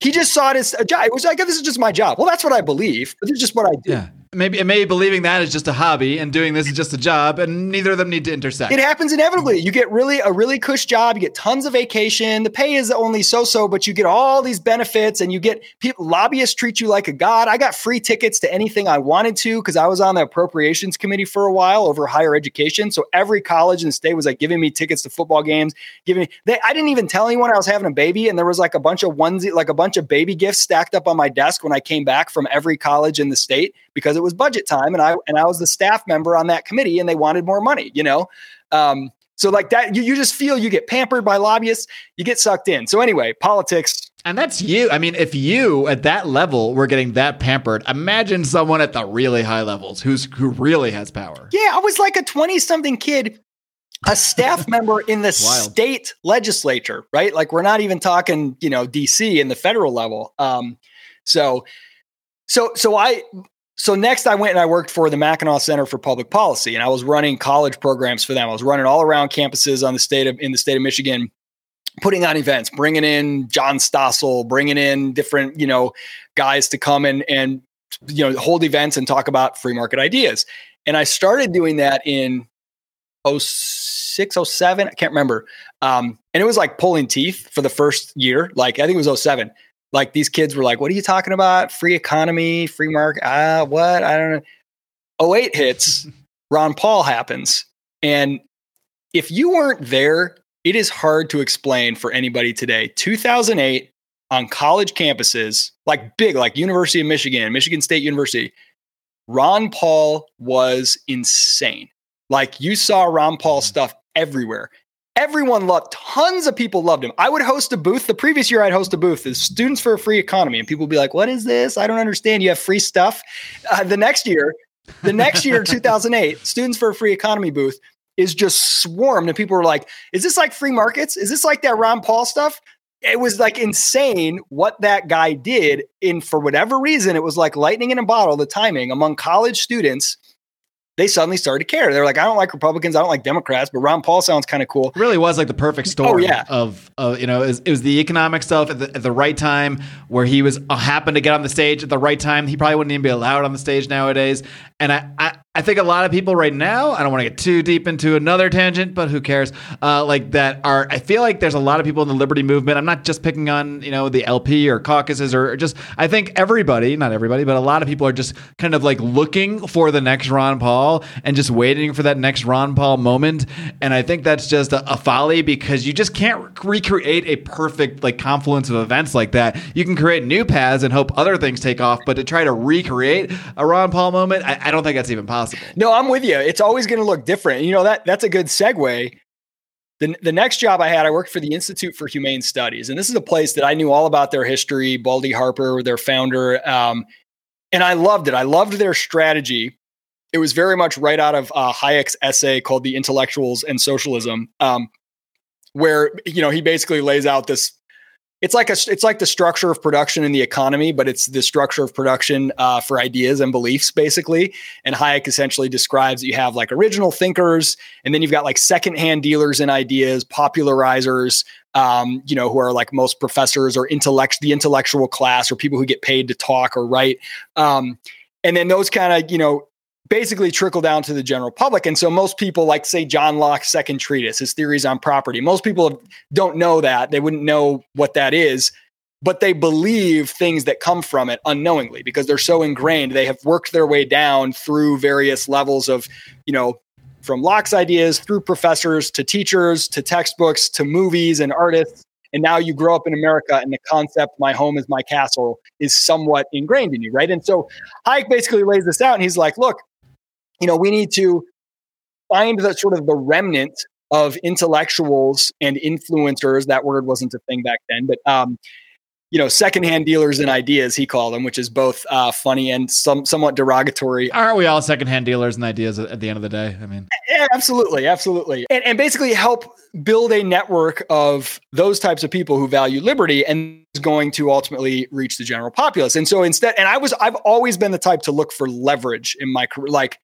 He just saw it as a uh, job. It was like, this is just my job. Well, that's what I believe. But this is just what I do. Yeah maybe maybe believing that is just a hobby and doing this is just a job and neither of them need to intersect. It happens inevitably. You get really a really cush job you get tons of vacation. The pay is only so so but you get all these benefits and you get people lobbyists treat you like a god. I got free tickets to anything i wanted to because i was on the appropriations committee for a while over higher education. So every college in the state was like giving me tickets to football games giving me they, i didn't even tell anyone i was having a baby and there was like a bunch of onesie like a bunch of baby gifts stacked up on my desk when i came back from every college in the state because it was budget time and I and I was the staff member on that committee and they wanted more money, you know. Um, so like that, you, you just feel you get pampered by lobbyists, you get sucked in. So anyway, politics. And that's you. I mean, if you at that level were getting that pampered, imagine someone at the really high levels who's who really has power. Yeah, I was like a 20 something kid a staff member in the state legislature, right? Like we're not even talking, you know, DC in the federal level. Um, so, so, so I, so next I went and I worked for the Mackinac Center for Public Policy and I was running college programs for them. I was running all around campuses on the state of in the state of Michigan putting on events, bringing in John Stossel, bringing in different, you know, guys to come and and you know, hold events and talk about free market ideas. And I started doing that in 06, 07, I can't remember. Um, and it was like pulling teeth for the first year. Like I think it was 07 like these kids were like, "What are you talking about? Free economy, free market? Ah, what? I don't know." 08 hits, Ron Paul happens, and if you weren't there, it is hard to explain for anybody today. 2008 on college campuses, like big, like University of Michigan, Michigan State University, Ron Paul was insane. Like you saw Ron Paul stuff everywhere. Everyone loved, tons of people loved him. I would host a booth. The previous year, I'd host a booth as Students for a Free Economy. And people would be like, What is this? I don't understand. You have free stuff. Uh, the next year, the next year, 2008, Students for a Free Economy booth is just swarmed. And people were like, Is this like free markets? Is this like that Ron Paul stuff? It was like insane what that guy did. And for whatever reason, it was like lightning in a bottle, the timing among college students they suddenly started to care. They're like, I don't like Republicans, I don't like Democrats, but Ron Paul sounds kind of cool. It really was like the perfect storm. Oh, yeah. of, of you know, it was, it was, the economic stuff at the, at the right time where he was uh, happened to get on the stage at the right time. He probably wouldn't even be allowed on the stage nowadays. And I, I, I think a lot of people right now, I don't want to get too deep into another tangent, but who cares? Uh, like that are, I feel like there's a lot of people in the liberty movement. I'm not just picking on, you know, the LP or caucuses or just, I think everybody, not everybody, but a lot of people are just kind of like looking for the next Ron Paul and just waiting for that next Ron Paul moment. And I think that's just a, a folly because you just can't recreate a perfect like confluence of events like that. You can create new paths and hope other things take off, but to try to recreate a Ron Paul moment, I, I don't think that's even possible possible. No, I'm with you. It's always going to look different. You know that that's a good segue. The, the next job I had, I worked for the Institute for Humane Studies, and this is a place that I knew all about their history. Baldy Harper, their founder, um, and I loved it. I loved their strategy. It was very much right out of uh, Hayek's essay called "The Intellectuals and Socialism," um, where you know he basically lays out this it's like a it's like the structure of production in the economy, but it's the structure of production uh, for ideas and beliefs, basically. And Hayek essentially describes you have like original thinkers, and then you've got like secondhand dealers in ideas, popularizers, um, you know, who are like most professors or intellect the intellectual class or people who get paid to talk or write. Um, and then those kind of you know basically trickle down to the general public. And so most people, like say John Locke's second treatise, his theories on property, most people don't know that. They wouldn't know what that is, but they believe things that come from it unknowingly because they're so ingrained. They have worked their way down through various levels of, you know, from Locke's ideas through professors to teachers to textbooks to movies and artists. And now you grow up in America and the concept, my home is my castle, is somewhat ingrained in you, right? And so Hayek basically lays this out and he's like, look, you know, we need to find the sort of the remnant of intellectuals and influencers. That word wasn't a thing back then, but um, you know, secondhand dealers in ideas, he called them, which is both uh, funny and some somewhat derogatory. Aren't we all secondhand dealers in ideas at, at the end of the day? I mean, yeah, absolutely, absolutely, and, and basically help build a network of those types of people who value liberty and is going to ultimately reach the general populace. And so instead, and I was, I've always been the type to look for leverage in my career, like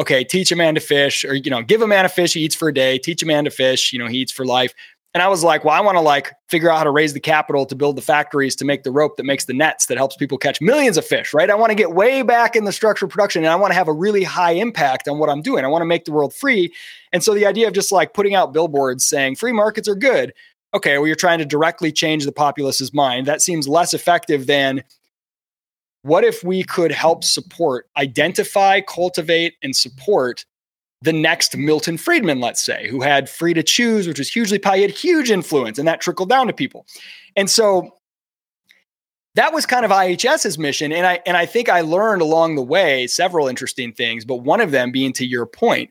okay, teach a man to fish, or you know, give a man a fish, he eats for a day, teach a man to fish, you know, he eats for life. And I was like, well, I want to like figure out how to raise the capital to build the factories to make the rope that makes the nets that helps people catch millions of fish, right? I want to get way back in the structure of production and I want to have a really high impact on what I'm doing. I want to make the world free. And so the idea of just like putting out billboards saying free markets are good. Okay, well, you're trying to directly change the populace's mind. That seems less effective than what if we could help support, identify, cultivate, and support the next Milton Friedman, let's say, who had free to choose, which was hugely he had huge influence, and that trickled down to people. And so that was kind of IHS's mission. And I and I think I learned along the way several interesting things, but one of them being to your point,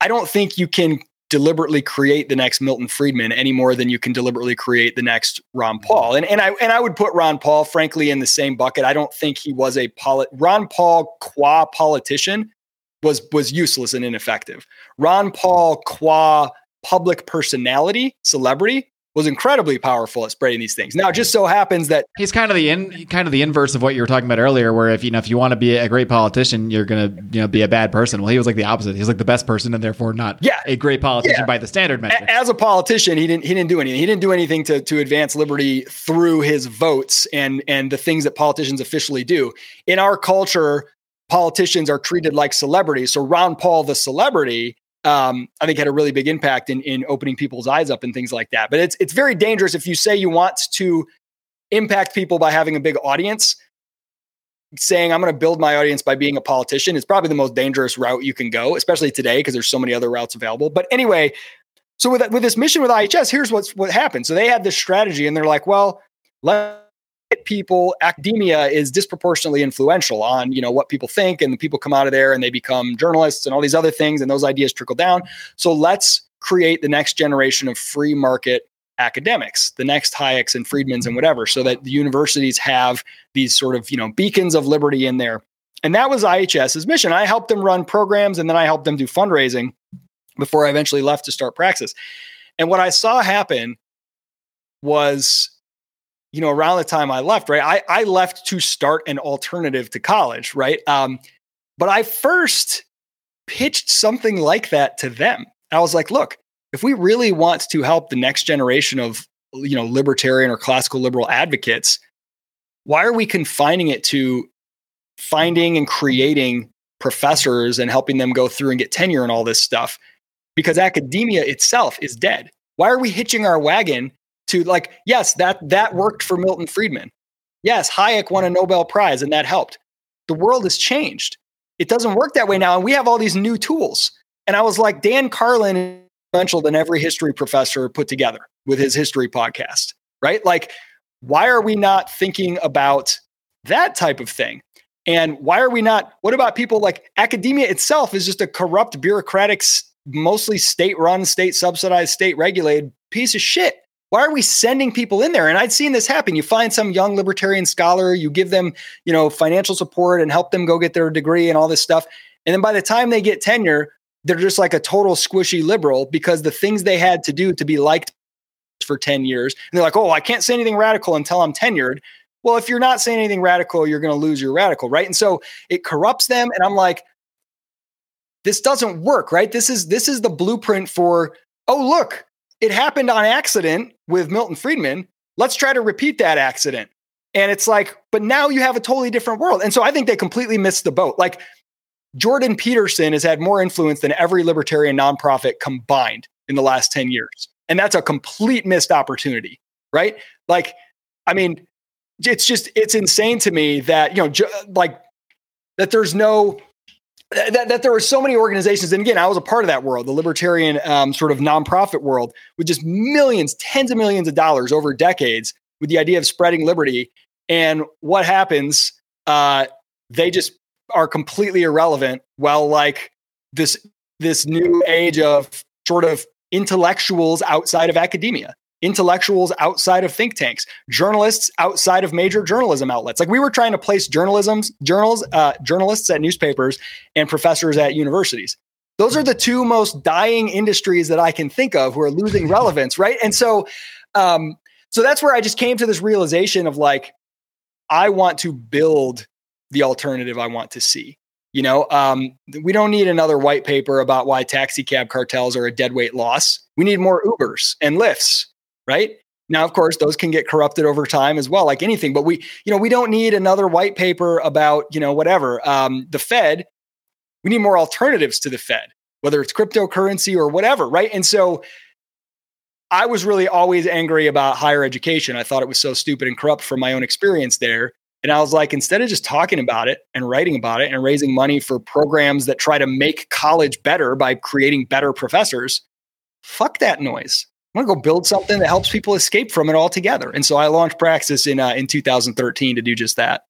I don't think you can deliberately create the next Milton Friedman any more than you can deliberately create the next Ron Paul. And and I and I would put Ron Paul frankly in the same bucket. I don't think he was a polit Ron Paul qua politician was was useless and ineffective. Ron Paul qua public personality, celebrity was incredibly powerful at spreading these things. Now, it just so happens that He's kind of the in, kind of the inverse of what you were talking about earlier, where if you know if you want to be a great politician, you're gonna you know be a bad person. Well, he was like the opposite. He's like the best person, and therefore not Yeah. a great politician Yeah. by the standard metric. as a politician, he didn't he didn't do anything. He didn't do anything to to advance liberty through his votes and and the things that politicians officially do. In our culture, politicians are treated like celebrities. So Ron Paul, the celebrity, um, I think had a really big impact in in opening people's eyes up and things like that. But it's it's very dangerous if you say you want to impact people by having a big audience. Saying I'm going to build my audience by being a politician is probably the most dangerous route you can go, especially today because there's so many other routes available. But anyway, so with with this mission with IHS, here's what's what happened. So they had this strategy, and they're like, well, let people. Academia is disproportionately influential on you know what people think, and the people come out of there and they become journalists and all these other things, and those ideas trickle down. So let's create the next generation of free market academics, the next Hayeks and Friedmans and whatever, so that the universities have these sort of you know beacons of liberty in there. And that was IHS's mission. I helped them run programs, and then I helped them do fundraising before I eventually left to start Praxis. And what I saw happen was, you know, around the time I left, right? I, I left to start an alternative to college, right? Um, but I first pitched something like that to them. I was like, look, if we really want to help the next generation of, you know, libertarian or classical liberal advocates, why are we confining it to finding and creating professors and helping them go through and get tenure and all this stuff? because academia itself is dead. Why are we hitching our wagon to like, yes, that that worked for Milton Friedman. Yes, Hayek won a Nobel Prize and that helped. The world has changed. It doesn't work that way now. And we have all these new tools. And I was like, Dan Carlin influential than every history professor put together with his history podcast, right? Like, why are we not thinking about that type of thing? And why are we not? What about people like academia itself is just a corrupt bureaucratic mostly state run, state subsidized, state regulated piece of shit. Why are we sending people in there? And I'd seen this happen. You find some young libertarian scholar, you give them, you know, financial support and help them go get their degree and all this stuff. And then by the time they get tenure, they're just like a total squishy liberal because the things they had to do to be liked for 10 years. And they're like, oh, I can't say anything radical until I'm tenured. Well, if you're not saying anything radical, you're going to lose your radical, right? And so it corrupts them. And I'm like, this doesn't work, right? This is this is the blueprint for, oh, look, it happened on accident with Milton Friedman. Let's try to repeat that accident. And it's like, but now you have a totally different world. And so I think they completely missed the boat. Like Jordan Peterson has had more influence than every libertarian nonprofit combined in the last 10 years. And that's a complete missed opportunity, right? Like, I mean, it's just, it's insane to me that, you know, like that there's no, that, that there were so many organizations. And again, I was a part of that world, the libertarian um, sort of nonprofit world with just millions, tens of millions of dollars over decades with the idea of spreading liberty. And what happens? Uh, they just are completely irrelevant. Well, like this this new age of sort of intellectuals outside of academia, intellectuals outside of think tanks, journalists outside of major journalism outlets. Like we were trying to place journalism's journals, uh, journalists at newspapers and professors at universities. Those are the two most dying industries that I can think of who are losing relevance, right? And so, um, so that's where I just came to this realization of like, I want to build the alternative I want to see. You know, um, we don't need another white paper about why taxi cab cartels are a deadweight loss. We need more Ubers and Lyfts, right? Now, of course, those can get corrupted over time as well, like anything. But we, you know, we don't need another white paper about, you know, whatever. Um, the Fed, we need more alternatives to the Fed, whether it's cryptocurrency or whatever, right? And so I was really always angry about higher education. I thought it was so stupid and corrupt from my own experience there. And I was like, instead of just talking about it and writing about it and raising money for programs that try to make college better by creating better professors, fuck that noise. I'm gonna go build something that helps people escape from it altogether. And so I launched Praxis in uh, in 2013 to do just that.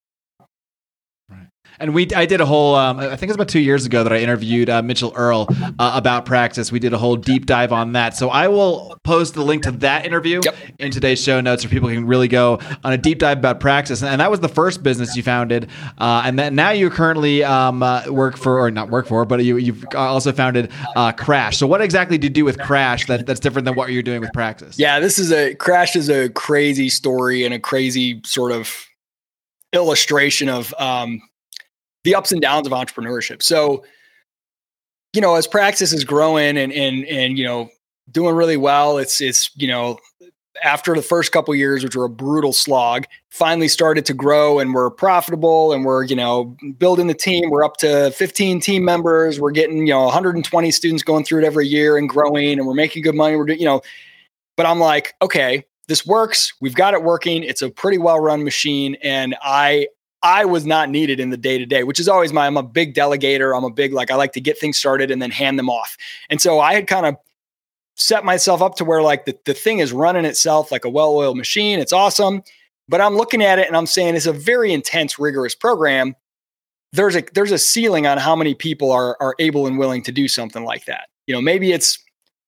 And we, I did a whole, um, I think it was about two years ago that I interviewed uh, Mitchell Earl uh, about Praxis. We did a whole deep dive on that. So I will post the link to that interview Yep. in today's show notes, where people can really go on a deep dive about Praxis. And that was the first business you founded, uh, and then now you currently um, uh, work for, or not work for, but you, you've also founded uh, Crash. So what exactly do you do with Crash that, that's different than what you're doing with Praxis? Yeah, this is a crash is a crazy story and a crazy sort of illustration of um, the ups and downs of entrepreneurship. So, you know, as Praxis is growing and and and you know doing really well, it's it's you know after the first couple years, which were a brutal slog, finally started to grow and we're profitable and we're you know building the team. We're up to 15 team members. We're getting you know 120 students going through it every year and growing, and we're making good money. We're doing you know, but I'm like, okay, this works. We've got it working. It's a pretty well run machine, and I I was not needed in the day to day, which is always my. I'm a big delegator. I'm a big like I like to get things started and then hand them off. And so I had kind of set myself up to where like the, the thing is running itself like a well-oiled machine. It's awesome. But I'm looking at it and I'm saying it's a very intense, rigorous program. There's a there's a ceiling on how many people are are able and willing to do something like that. You know, maybe it's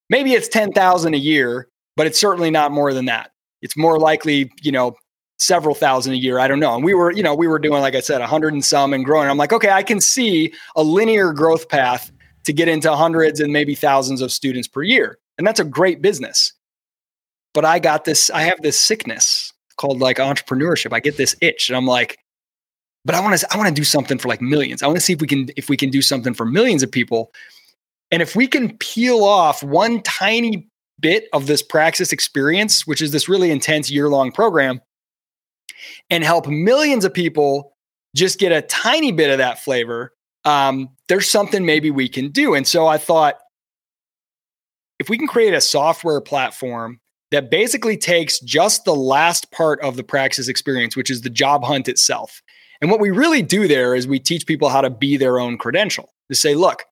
maybe it's 10,000 a year, but it's certainly not more than that. It's more likely, you know, several thousand a year. I don't know. And we were, you know, we were doing, like I said, a hundred and some and growing. I'm like, okay, I can see a linear growth path to get into hundreds and maybe thousands of students per year. And that's a great business. But I got this, I have this sickness called like entrepreneurship. I get this itch and I'm like, but I want to, I want to do something for like millions. I want to see if we can, if we can do something for millions of people. And if we can peel off one tiny bit of this praxis experience, which is this really intense year long program, and help millions of people just get a tiny bit of that flavor, um, there's something maybe we can do. And so I thought, if we can create a software platform that basically takes just the last part of the praxis experience, which is the job hunt itself. And what we really do there is we teach people how to be their own credential to say, look,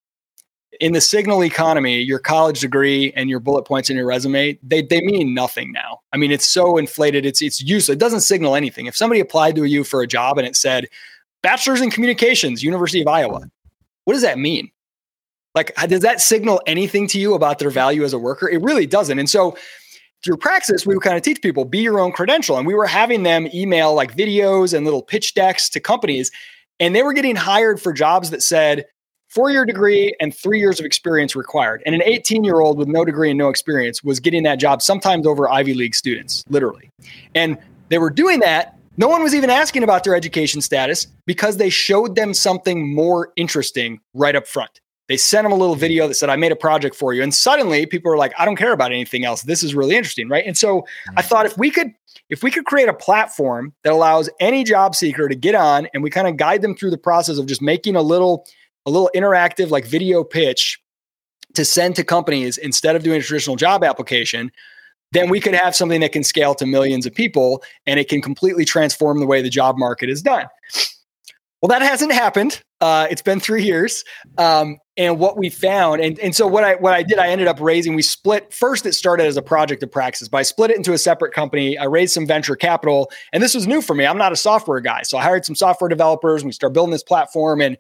in the signal economy, your college degree and your bullet points in your resume, they, they mean nothing now. I mean, it's so inflated, it's it's useless. It doesn't signal anything. If somebody applied to you for a job and it said, bachelor's in communications, University of Iowa, what does that mean? Like, does that signal anything to you about their value as a worker? It really doesn't. And so through Praxis, we would kind of teach people be your own credential. And we were having them email like videos and little pitch decks to companies. And they were getting hired for jobs that said four year degree and three years of experience required. And an 18 year old with no degree and no experience was getting that job sometimes over Ivy League students, literally. And they were doing that. No one was even asking about their education status because they showed them something more interesting right up front. They sent them a little video that said, I made a project for you. And suddenly people are like, I don't care about anything else. This is really interesting. Right. And so I mm. thought if we could, if we could create a platform that allows any job seeker to get on and we kind of guide them through the process of just making a little, a little interactive like video pitch to send to companies instead of doing a traditional job application, then we could have something that can scale to millions of people and it can completely transform the way the job market is done. Well, that hasn't happened. Uh, it's been three years, um, and what we found, and, and so what I what I did, I ended up raising. We split first. It started as a project of praxis, but I split it into a separate company. I raised some venture capital, and this was new for me. I'm not a software guy, so I hired some software developers. And we started building this platform, and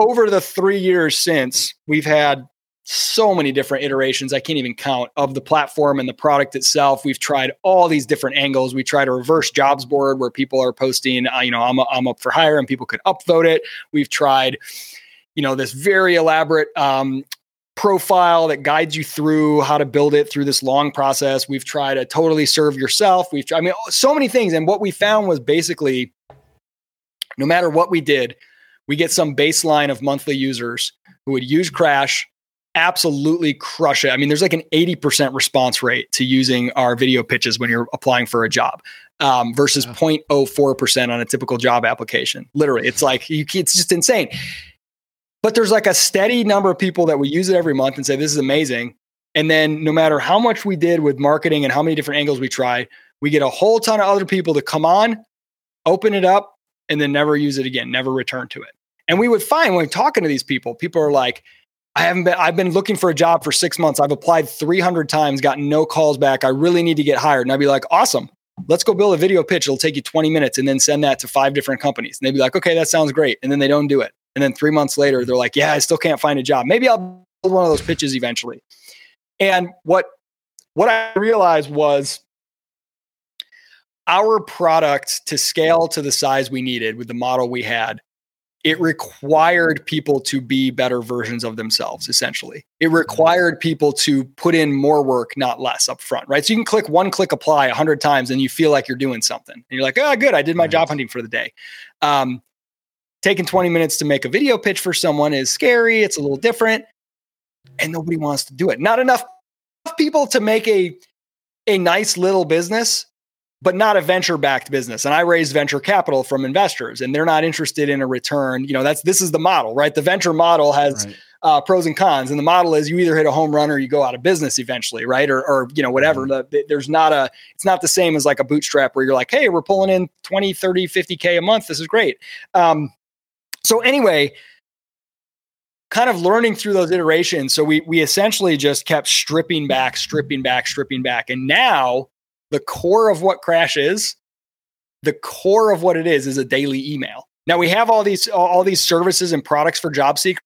over the three years since, we've had so many different iterations I can't even count of the platform and the product itself. We've tried all these different angles. We tried a reverse jobs board where people are posting, uh, you know, I'm, I'm up for hire and people could upvote it. We've tried, you know, this very elaborate um, profile that guides you through how to build it through this long process. We've tried to totally serve yourself. We've tried, I mean, so many things. And what we found was basically no matter what we did, we get some baseline of monthly users who would use Crash absolutely crush it. I mean, there's like an 80% response rate to using our video pitches when you're applying for a job um, versus Yeah. 0.04% on a typical job application. Literally, it's like, you, it's just insane. But there's like a steady number of people that will use it every month and say, this is amazing. And then no matter how much we did with marketing and how many different angles we tried, we get a whole ton of other people to come on, open it up, and then never use it again, never return to it. And we would find when talking to these people, people are like, I haven't been, I've been looking for a job for six months. I've applied 300 times, gotten no calls back. I really need to get hired. And I'd be like, awesome. let's go build a video pitch. It'll take you 20 minutes and then send that to five different companies. And they'd be like, okay, that sounds great. And then they don't do it. And then three months later, they're like, yeah, I still can't find a job. Maybe I'll build one of those pitches eventually. And what what I realized was our product to scale to the size we needed with the model we had it required people to be better versions of themselves essentially. It required people to put in more work not less up front right? So you can click one click apply 100 times and you feel like you're doing something. And you're like oh good i did my job hunting for the day. Um, taking 20 minutes to make a video pitch for someone is scary it's a little different and nobody wants to do it. Not enough people to make a a nice little business but not a venture backed business. And I raised venture capital from investors and they're not interested in a return. You know, that's this is the model, right? The venture model has right. uh, pros and cons. And the model is you either hit a home run or you go out of business eventually, right? Or, or you know, whatever. Mm-hmm. The, there's not a, it's not the same as like a bootstrap where you're like, hey, we're pulling in 20, 30, 50K a month. This is great. Um, so anyway, kind of learning through those iterations. So we we essentially just kept stripping back, stripping back, stripping back. And now the core of what Crash is, the core of what it is, is a daily email. Now we have all these all these services and products for job seekers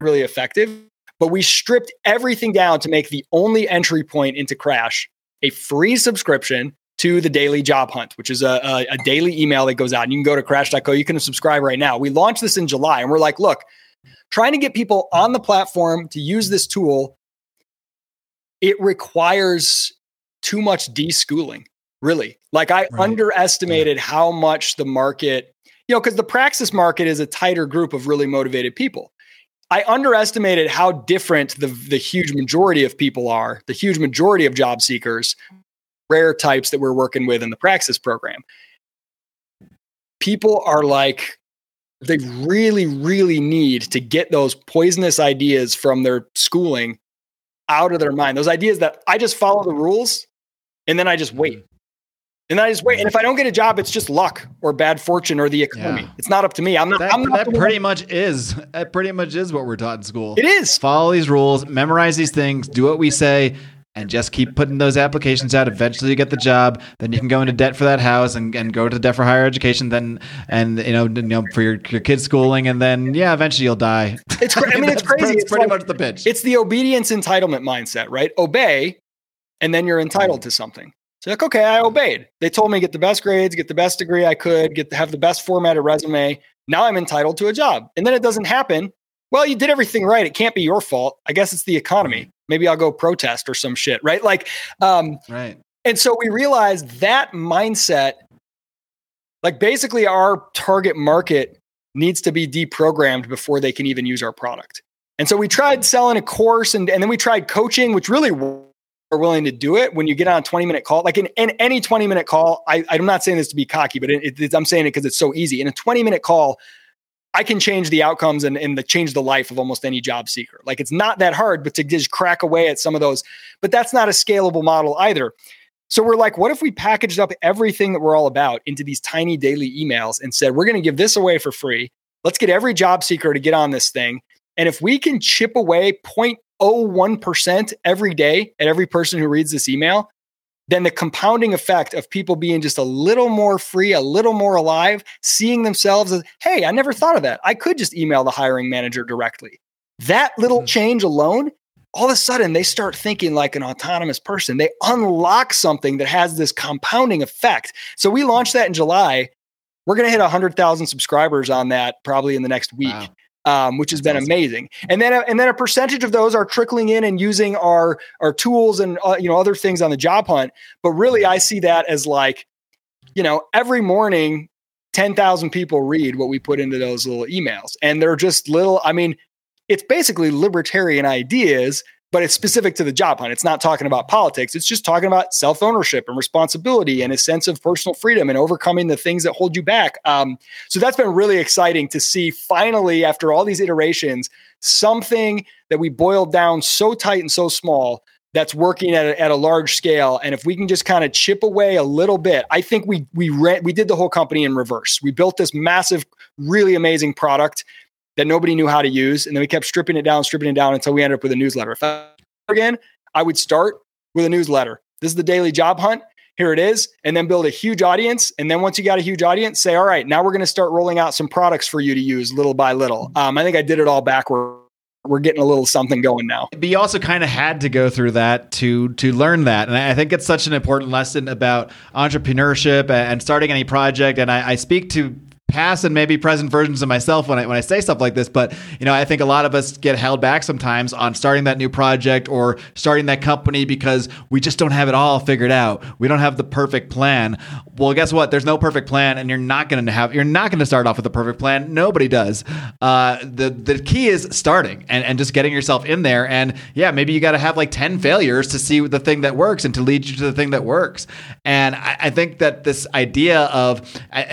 really effective, but we stripped everything down to make the only entry point into Crash a free subscription to the daily job hunt, which is a, a, a daily email that goes out. And you can go to crash.co. You can subscribe right now. We launched this in July and we're like, look, trying to get people on the platform to use this tool, it requires too much deschooling, really. Like I right. underestimated yeah. how much the market, you know, because the praxis market is a tighter group of really motivated people. I underestimated how different the, the huge majority of people are, the huge majority of job seekers, rare types that we're working with in the praxis program. People are like, they really, really need to get those poisonous ideas from their schooling out of their mind. Those ideas that I just follow the rules and then I just wait. Mm-hmm. And then I just wait. And if I don't get a job, it's just luck or bad fortune or the economy. Yeah. It's not up to me. I'm not. That, I'm not that pretty much is. That pretty much is what we're taught in school. It is. Follow these rules, memorize these things, do what we say, and just keep putting those applications out. Eventually, you get the job. Then you can go into debt for that house and, and go to debt for higher education. Then and you know, you know for your, your kids' schooling. And then yeah, eventually you'll die. It's. I mean, it's crazy. It's, it's pretty like, much the pitch. It's the obedience entitlement mindset, right? Obey, and then you're entitled to something. So like, okay, I obeyed. They told me get the best grades, get the best degree I could, get to have the best formatted resume. Now I'm entitled to a job. And then it doesn't happen. Well, you did everything right. It can't be your fault. I guess it's the economy. Maybe I'll go protest or some shit, right? Like, um, right. And so we realized that mindset, like basically our target market needs to be deprogrammed before they can even use our product. And so we tried selling a course and, and then we tried coaching, which really are willing to do it when you get on a 20 minute call like in, in any 20 minute call I, i'm not saying this to be cocky but it, it, i'm saying it because it's so easy. In a 20 minute call i can change the outcomes and, and the, change the life of almost any job seeker. Like it's not that hard but to just crack away at some of those but that's not a scalable model either. So we're like what if we packaged up everything that we're all about into these tiny daily emails and said we're going to give this away for free. Let's get every job seeker to get on this thing. And if we can chip away 0.01% every day at every person who reads this email, then the compounding effect of people being just a little more free, a little more alive, seeing themselves as, hey, I never thought of that. I could just email the hiring manager directly. That little mm-hmm. change alone, all of a sudden they start thinking like an autonomous person. They unlock something that has this compounding effect. So we launched that in July. We're going to hit 100,000 subscribers on that probably in the next week. Wow um, which has been awesome. amazing. And then, and then a percentage of those are trickling in and using our our tools and uh, you know other things on the job hunt. But really, I see that as like, you know, every morning, ten thousand people read what we put into those little emails, and they're just little. I mean, it's basically libertarian ideas but it's specific to the job hunt. It's not talking about politics. It's just talking about self ownership and responsibility and a sense of personal freedom and overcoming the things that hold you back. Um, so that's been really exciting to see finally, after all these iterations, something that we boiled down so tight and so small that's working at a, at a large scale. And if we can just kind of chip away a little bit, I think we we re- we did the whole company in reverse. We built this massive, really amazing product that nobody knew how to use. And then we kept stripping it down, stripping it down until we ended up with a newsletter. If I, again, I would start with a newsletter. This is the daily job hunt. here it is, and then build a huge audience. And then once you got a huge audience, say, all right, now we're going to start rolling out some products for you to use little by little. Um, I think I did it all backward. We're getting a little something going now. But you also kind of had to go through that to to learn that, and I think it's such an important lesson about entrepreneurship and starting any project. And I, I speak to past and maybe present versions of myself when I when I say stuff like this. But you know, I think a lot of us get held back sometimes on starting that new project or starting that company because we just don't have it all figured out. We don't have the perfect plan. Well, guess what? There's no perfect plan, and you're not going to have you're not going to start off with a perfect plan. Nobody does. Uh, the the key is starting and, and just getting yourself in there. And yeah, maybe you got to have like ten failures to see the thing that works and to lead you to the thing that works. And I, I think that this idea of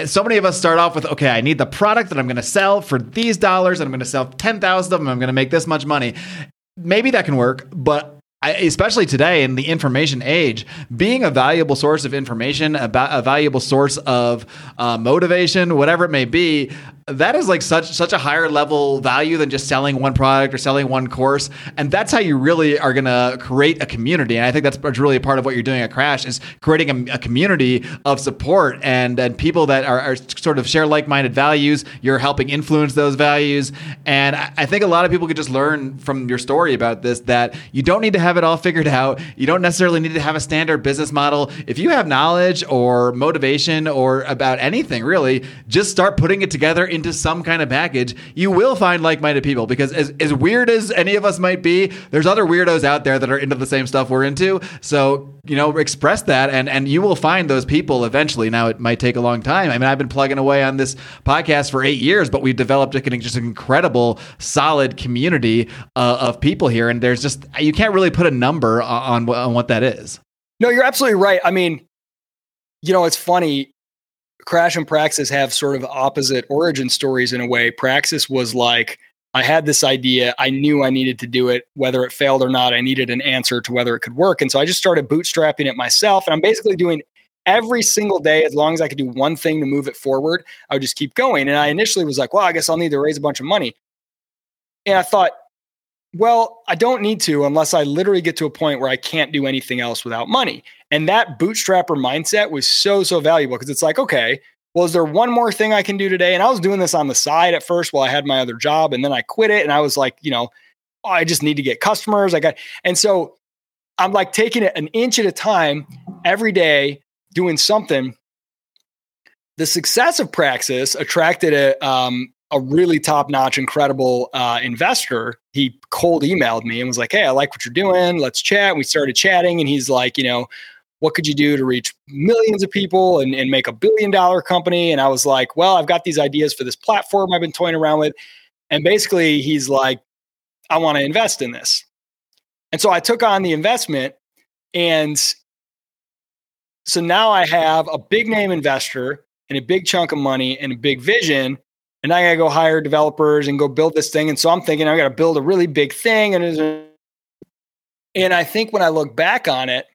so many of us start off with okay, I need the product that I'm going to sell for these dollars, and I'm going to sell 10,000 of them. I'm going to make this much money. Maybe that can work, but I, especially today in the information age, being a valuable source of information, about a valuable source of uh, motivation, whatever it may be, that is like such such a higher level value than just selling one product or selling one course. And that's how you really are going to create a community. And i think that's really a part of what you're doing at crash is creating a, a community of support and and people that are, are, sort of share like-minded values. You're helping influence those values. And I, I think a lot of people could just learn from your story about this that you don't need to have it all figured out. You don't necessarily need to have a standard business model. If you have knowledge or motivation or about anything really just start putting it together into some kind of package, you will find like-minded people because as, as weird as any of us might be, there's other weirdos out there that are into the same stuff we're into. So, you know, express that and and you will find those people eventually. Now it might take a long time. I mean, I've been plugging away on this podcast for 8 years, but we've developed a, just an incredible solid community uh, of people here and there's just you can't really put a number on, on what that is. No, you're absolutely right. I mean, you know, it's funny Crash and Praxis have sort of opposite origin stories in a way. Praxis was like, I had this idea. I knew I needed to do it. Whether it failed or not, I needed an answer to whether it could work. And so I just started bootstrapping it myself. And I'm basically doing every single day, as long as I could do one thing to move it forward, I would just keep going. And I initially was like, well, I guess I'll need to raise a bunch of money. And I thought, well, I don't need to unless I literally get to a point where I can't do anything else without money. And that bootstrapper mindset was so, so valuable because it's like, okay, well, is there one more thing I can do today? And I was doing this on the side at first while I had my other job. And then I quit it. And I was like, you know, oh, I just need to get customers. I got, and so I'm like taking it an inch at a time every day, doing something. The success of Praxis attracted a, um, a really top notch, incredible uh, investor. He cold emailed me and was like, Hey, I like what you're doing. Let's chat. We started chatting. And he's like, You know, what could you do to reach millions of people and, and make a billion dollar company? And I was like, Well, I've got these ideas for this platform I've been toying around with. And basically, he's like, I want to invest in this. And so I took on the investment. And so now I have a big name investor and a big chunk of money and a big vision and I got to go hire developers and go build this thing. And so I'm thinking I got to build a really big thing. And and I think when I look back on it,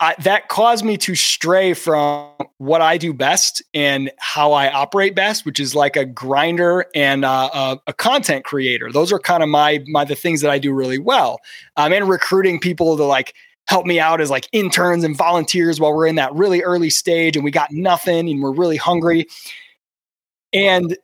I, that caused me to stray from what I do best and how I operate best, which is like a grinder and uh, a, a, content creator. Those are kind of my my the things that I do really well. I'm in recruiting people to like help me out as like interns and volunteers while we're in that really early stage and we got nothing and we're really hungry. And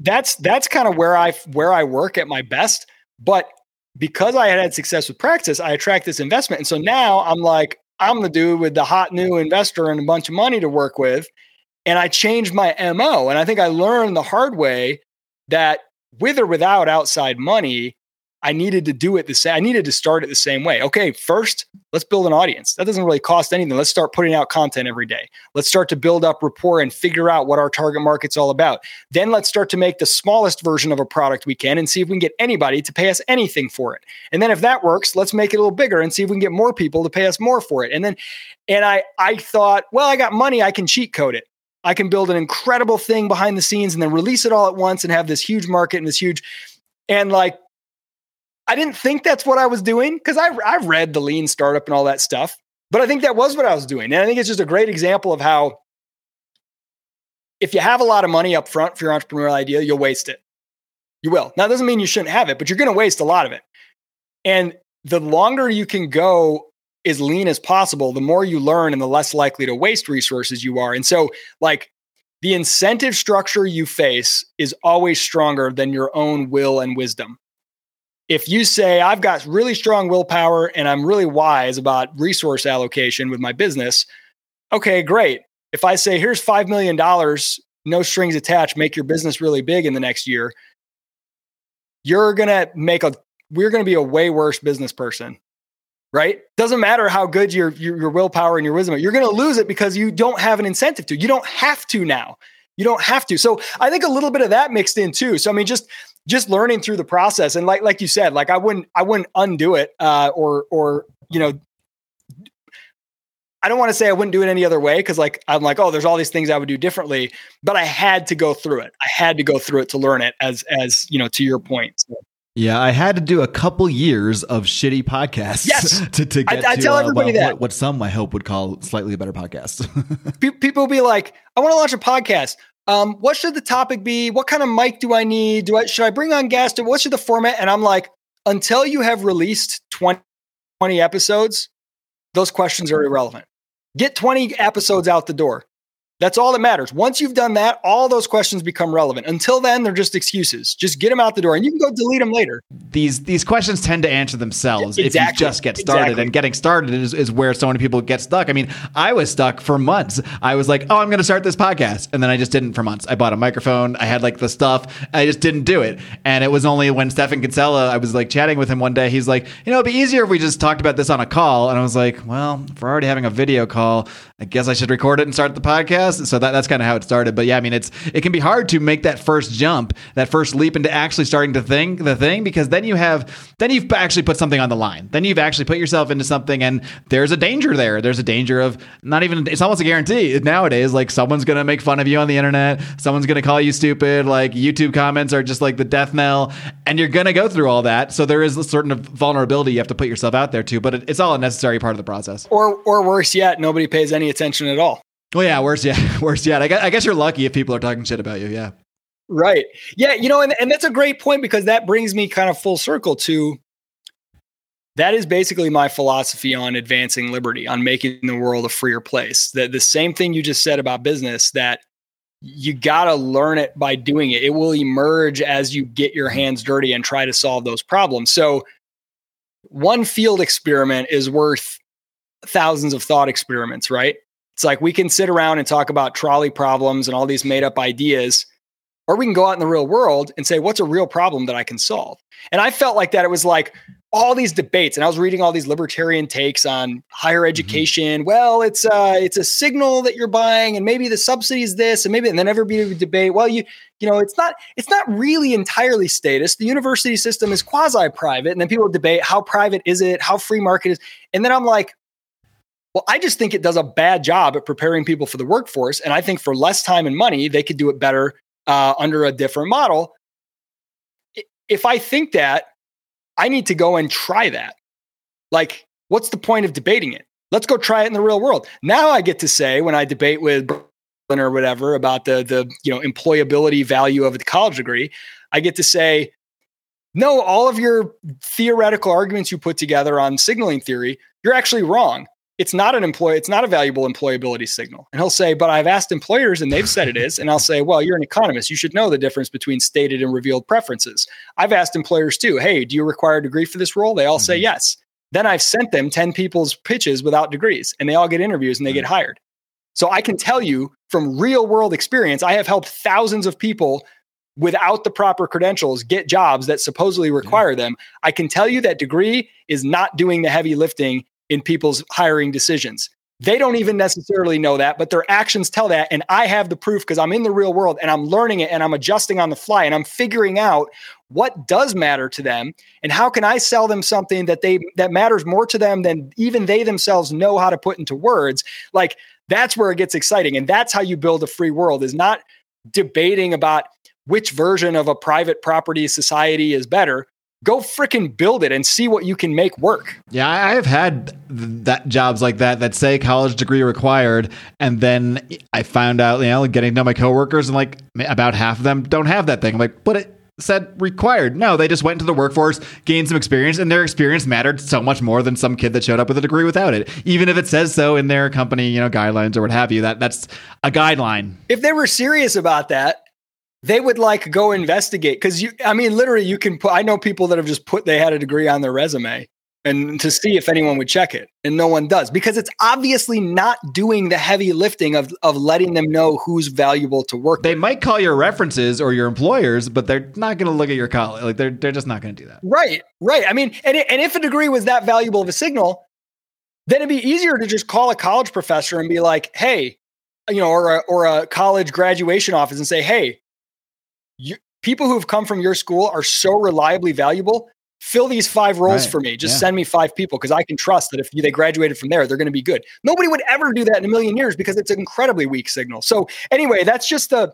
that's that's kind of where I where I work at my best. But because I had had success with Praxis, I attract this investment, and so now I'm like I'm the dude with the hot new investor and a bunch of money to work with, and I changed my mo. And I think I learned the hard way that with or without outside money, I needed to do it the same. I needed to start it the same way. Okay, first, let's build an audience. That doesn't really cost anything. Let's start putting out content every day. Let's start to build up rapport and figure out what our target market's all about. Then let's start to make the smallest version of a product we can and see if we can get anybody to pay us anything for it. And then if that works, let's make it a little bigger and see if we can get more people to pay us more for it. And then and I I thought, well, I got money, I can cheat code it. I can build an incredible thing behind the scenes and then release it all at once and have this huge market and this huge and like I didn't think that's what I was doing because I I've read the lean startup and all that stuff, but I think that was what I was doing. And I think it's just a great example of how if you have a lot of money up front for your entrepreneurial idea, you'll waste it. You will. Now, it doesn't mean you shouldn't have it, but you're going to waste a lot of it. And the longer you can go as lean as possible, the more you learn and the less likely to waste resources you are. And so, like, the incentive structure you face is always stronger than your own will and wisdom. If you say, I've got really strong willpower and I'm really wise about resource allocation with my business, okay, great. If I say, here's $5 million, no strings attached, make your business really big in the next year, you're going to make a, we're going to be a way worse business person right? Doesn't matter how good your, your, your willpower and your wisdom are. You're going to lose it because you don't have an incentive to. You don't have to now. You don't have to. So I think a little bit of that mixed in too. So I mean, just just learning through the process, and like like you said, like I wouldn't I wouldn't undo it, uh, or or you know. I don't want to say I wouldn't do it any other way because, like, I'm like, oh, there's all these things I would do differently, but I had to go through it. I had to go through it to learn it, as as you know, to your point. So. Yeah, I had to do a couple years of shitty podcasts. Yes, to, to get I, I to, tell uh, everybody well, that. What, what some I hope would call slightly better podcasts. People will be like, I want to launch a podcast. Um, what should the topic be? What kind of mic do I need? Do I should I bring on guests? What should the format? And I'm like, until you have released 20, 20 episodes, those questions are irrelevant. Get 20 episodes out the door. That's all that matters. Once you've done that, all those questions become relevant. Until then, they're just excuses. Just get them out the door and you can go delete them later. these these questions tend to answer themselves if you just get started Exactly. and getting started is, is where so many people get stuck i mean i was stuck for months i was like oh i'm going to start this podcast and then i just didn't for months i bought a microphone i had like the stuff i just didn't do it and it was only when Stephan Kinsella i was like chatting with him one day he's like you know it'd be easier if we just talked about this on a call and i was like well if we're already having a video call i guess i should record it and start the podcast so that, that's kind of how it started. But yeah i mean it's it can be hard to make that first jump that first leap into actually starting to think the thing because then you have then you've actually put something on the line. Then you've actually put yourself into something and there's a danger there. There's a danger of not even it's almost a guarantee. Nowadays like someone's gonna make fun of you on the internet. Someone's gonna call you stupid. Like youtube comments are just like the death knell. And you're gonna go through all that. So there is a certain vulnerability you have to put yourself out there to but it, it's all a necessary part of the process. Or or worse yet, nobody pays any attention at all. Well yeah worse yet worse yet I guess, I guess you're lucky if people are talking shit about you yeah Right. Yeah, you know, and, and that's a great point because that brings me kind of full circle to that is basically my philosophy on advancing liberty, on making the world a freer place. The, the same thing you just said about business that you got to learn it by doing it. It will emerge as you get your hands dirty and try to solve those problems. So, one field experiment is worth thousands of thought experiments, right? It's like we can sit around and talk about trolley problems and all these made up ideas, or we can go out in the real world and say, what's a real problem that I can solve? And I felt like that it was like all these debates, and I was reading all these libertarian takes on higher education. Well, it's uh, it's a signal that you're buying, and maybe the subsidy is this, and maybe, and then everybody would debate. Well, you you know, it's not it's not really entirely status. The university system is quasi private, and then people debate how private is it, how free market is, and then I'm like, well, I just think it does a bad job at preparing people for the workforce. And I think for less time and money, they could do it better uh, under a different model. If I think that, I need to go and try that. Like, what's the point of debating it? Let's go try it in the real world. Now I get to say when I debate with Berlin or whatever about the the you know employability value of a college degree, I get to say, no, all of your theoretical arguments you put together on signaling theory, you're actually wrong it's not an employee, it's not a valuable employability signal. And he'll say, but I've asked employers and they've said it is. And I'll say, well, you're an economist. You should know the difference between stated and revealed preferences. I've asked employers too, hey, do you require a degree for this role? They all say mm-hmm. yes. Then I've sent them 10 people's pitches without degrees and they all get interviews and they get mm-hmm. hired. So I can tell you from real world experience, I have helped thousands of people without the proper credentials get jobs that supposedly require them. I can tell you that degree is not doing the heavy lifting in people's hiring decisions. They don't even necessarily know that, but their actions tell that. And I have the proof because I'm in the real world and I'm learning it and I'm adjusting on the fly and I'm figuring out what does matter to them and how can I sell them something that they that matters more to them than even they themselves know how to put into words. Like that's where it gets exciting. And that's how you build a free world is not debating about which version of a private property society is better go freaking build it and see what you can make work. Yeah, I have had th- that jobs like that that say college degree required, and then I found out, you know, getting to know my coworkers, and like about half of them don't have that thing. I'm like, but it, said required. No, they just went into the workforce, gained some experience, and their experience mattered so much more than some kid that showed up with a degree without it. Even if it says so in their company, you know, guidelines or what have you. That that's a guideline. If they were serious about that, they would like go investigate because you. I mean, literally, you can put. I know people that have just put they had a degree on their resume and to see if anyone would check it and no one does because it's obviously not doing the heavy lifting of, of letting them know who's valuable to work They with. might call your references or your employers, but they're not going to look at your college. Like they're they're just not going to do that. right right i mean and, it- and if a degree was that valuable of a signal then it'd be easier to just call a college professor and be like hey you know or a, or a college graduation office and say hey you, people who have come from your school are so reliably valuable. Fill these five roles Right. for me. Just Yeah. send me five people because i can trust that if they graduated from there they're going to be good. Nobody would ever do that in a million years because it's an incredibly weak signal. So anyway that's just a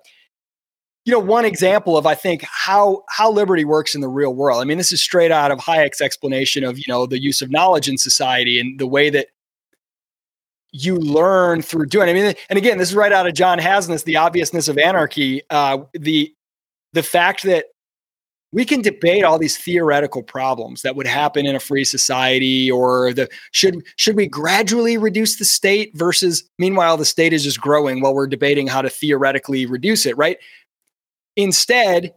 you know one example of i think how how liberty works in the real world. I mean this is straight out of hayek's explanation of you know the use of knowledge in society and the way that you learn through doing i mean and again this is right out of John Hasnas the obviousness of anarchy uh, the the fact that we can debate all these theoretical problems that would happen in a free society or the should should we gradually reduce the state versus meanwhile the state is just growing while we're debating how to theoretically reduce it right? Instead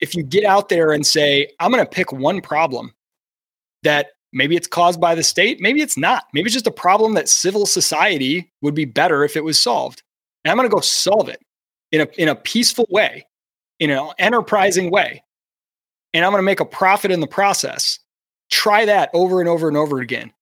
if you get out there and say i'm going to pick one problem that maybe it's caused by the state maybe it's not. Maybe it's just a problem that civil society would be better if it was solved and i'm going to go solve it in a in a peaceful way in an enterprising way and I'm going to make a profit in the process. Try that over and over and over again.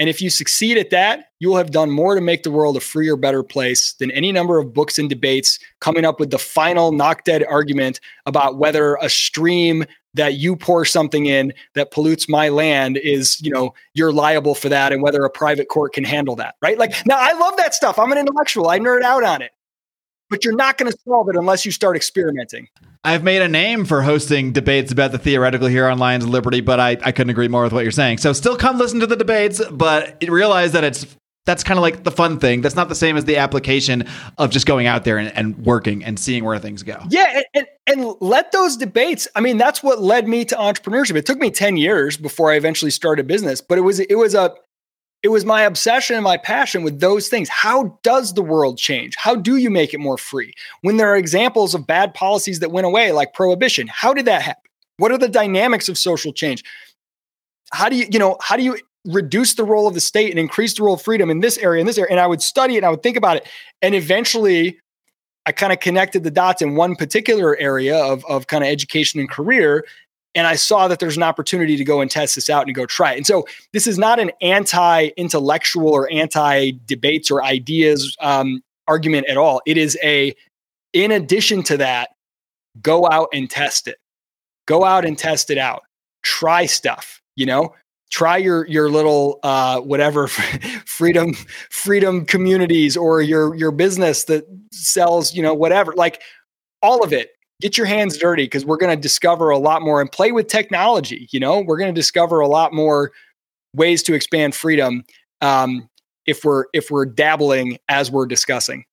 And if you succeed at that, you will have done more to make the world a freer, better place than any number of books and debates coming up with the final knock dead argument about whether a stream that you pour something in that pollutes my land is, you know, you're liable for that and whether a private court can handle that, right? Like, now I love that stuff. I'm an intellectual, I nerd out on it. But you're not going to solve it unless you start experimenting. I've made a name for hosting debates about the theoretical here on Lions of Liberty, but I, I couldn't agree more with what you're saying. So still come listen to the debates, but realize that it's that's kind of like the fun thing. That's not the same as the application of just going out there and, and working and seeing where things go. Yeah, and, and and let those debates. I mean, that's what led me to entrepreneurship. It took me ten years before I eventually started a business, but it was it was a it was my obsession and my passion with those things. How does the world change? How do you make it more free? When there are examples of bad policies that went away, like prohibition, how did that happen? What are the dynamics of social change? How do you, you know, how do you reduce the role of the state and increase the role of freedom in this area, in this area? And I would study it and I would think about it. And eventually I kind of connected the dots in one particular area of, of kind of education and career. And I saw that there's an opportunity to go and test this out and go try it. And so this is not an anti intellectual or anti debates or ideas um, argument at all. It is a, in addition to that, go out and test it. Go out and test it out. Try stuff, you know? Try your your little uh, whatever freedom freedom communities or your your business that sells you know whatever like all of it get your hands dirty because we're going to discover a lot more and play with technology you know we're going to discover a lot more ways to expand freedom um, if we're if we're dabbling as we're discussing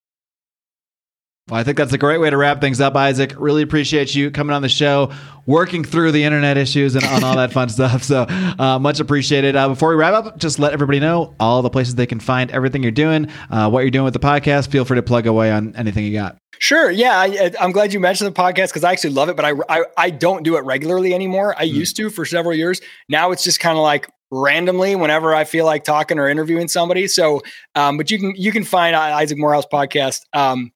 Well, I think that's a great way to wrap things up, Isaac. Really appreciate you coming on the show, working through the internet issues and, and all that fun stuff. So uh, much appreciated. Uh, before we wrap up, just let everybody know all the places they can find everything you're doing, uh, what you're doing with the podcast. Feel free to plug away on anything you got. Sure. Yeah. I, I'm glad you mentioned the podcast because I actually love it, but I, I, I don't do it regularly anymore. I used to for several years. Now it's just kind of like randomly whenever I feel like talking or interviewing somebody. So, um, but you can, you can find Isaac Morehouse podcast. Um,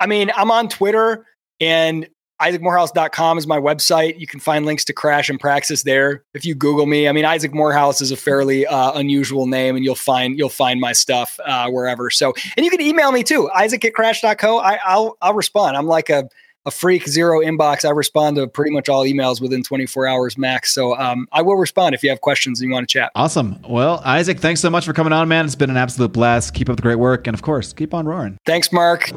I mean, I'm on Twitter and isaacmorehouse.com is my website. You can find links to Crash and Praxis there. If you Google me, I mean, Isaac Morehouse is a fairly uh, unusual name, and you'll find you'll find my stuff uh, wherever. So, and you can email me too, Isaac at Crash.co. I, I'll I'll respond. I'm like a a freak zero inbox. I respond to pretty much all emails within 24 hours max. So um, I will respond if you have questions and you want to chat. Awesome. Well, Isaac, thanks so much for coming on, man. It's been an absolute blast. Keep up the great work. And of course, keep on roaring. Thanks, Marc.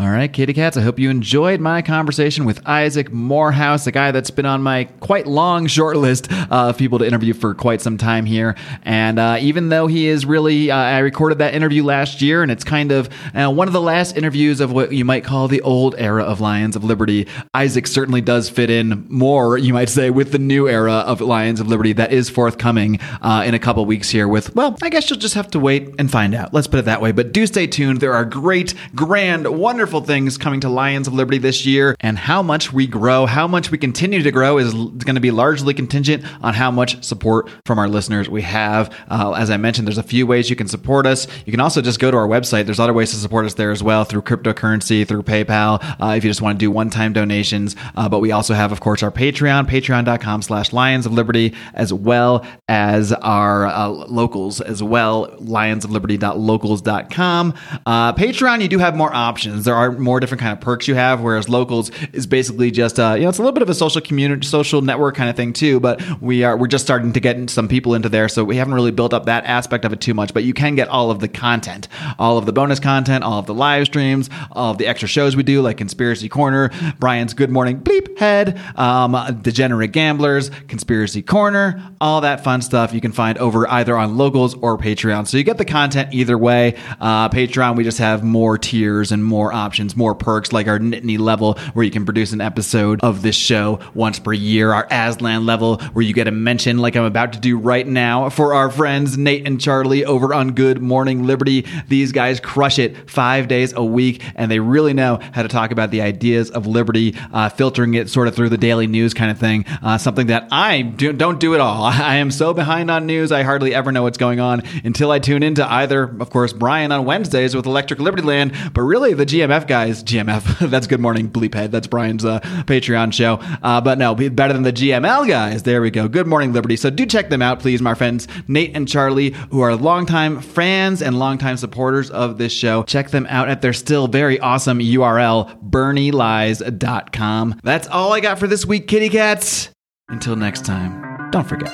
All right, kitty cats, I hope you enjoyed my conversation with Isaac Morehouse, a guy that's been on my quite long short list uh, of people to interview for quite some time here. And uh, even though he is really, uh, I recorded that interview last year, and it's kind of uh, one of the last interviews of what you might call the old era of Lions of Liberty. Isaac certainly does fit in more, you might say, with the new era of Lions of Liberty that is forthcoming uh, in a couple weeks here with, well, I guess you'll just have to wait and find out. Let's put it that way. But do stay tuned. There are great, grand, wonderful things coming to Lions of Liberty this year, and how much we grow, how much we continue to grow is going to be largely contingent on how much support from our listeners we have. Uh, as I mentioned, there's a few ways you can support us. You can also just go to our website. There's other ways to support us there as well through cryptocurrency, through PayPal, uh, if you just want to do one-time donations. Uh, but we also have, of course, our Patreon, patreon.com slash Lions of Liberty, as well as our uh, locals as well, lionsofliberty.locals.com. Uh, Patreon, you do have more options. There are more different kind of perks you have, whereas locals is basically just uh, you know it's a little bit of a social community, social network kind of thing too. But we are we're just starting to get some people into there, so we haven't really built up that aspect of it too much. But you can get all of the content, all of the bonus content, all of the live streams, all of the extra shows we do, like Conspiracy Corner, Brian's Good Morning Bleep Head, um, Degenerate Gamblers, Conspiracy Corner, all that fun stuff you can find over either on locals or Patreon. So you get the content either way. Uh, Patreon, we just have more tiers and more options, more perks like our Nittany level where you can produce an episode of this show once per year, our Aslan level where you get a mention like I'm about to do right now for our friends Nate and Charlie over on Good Morning Liberty. These guys crush it five days a week and they really know how to talk about the ideas of liberty, uh, filtering it sort of through the daily news kind of thing. Uh, something that I do, don't do at all. I am so behind on news, I hardly ever know what's going on until I tune into either, of course, Brian on Wednesdays with Electric Liberty Land, but really the GMF guys, GMF, that's Good Morning Bleephead, that's Brian's uh, Patreon show. Uh, but no, better than the GML guys. There we go. Good Morning Liberty. So do check them out, please, my friends, Nate and Charlie, who are longtime fans and longtime supporters of this show. Check them out at their still very awesome URL, BernieLies.com. That's all I got for this week, kitty cats. Until next time, don't forget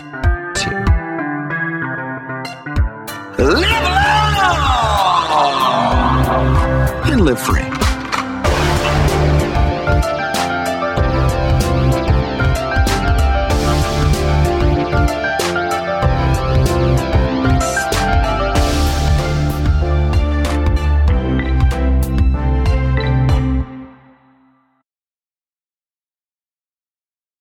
to. Live free.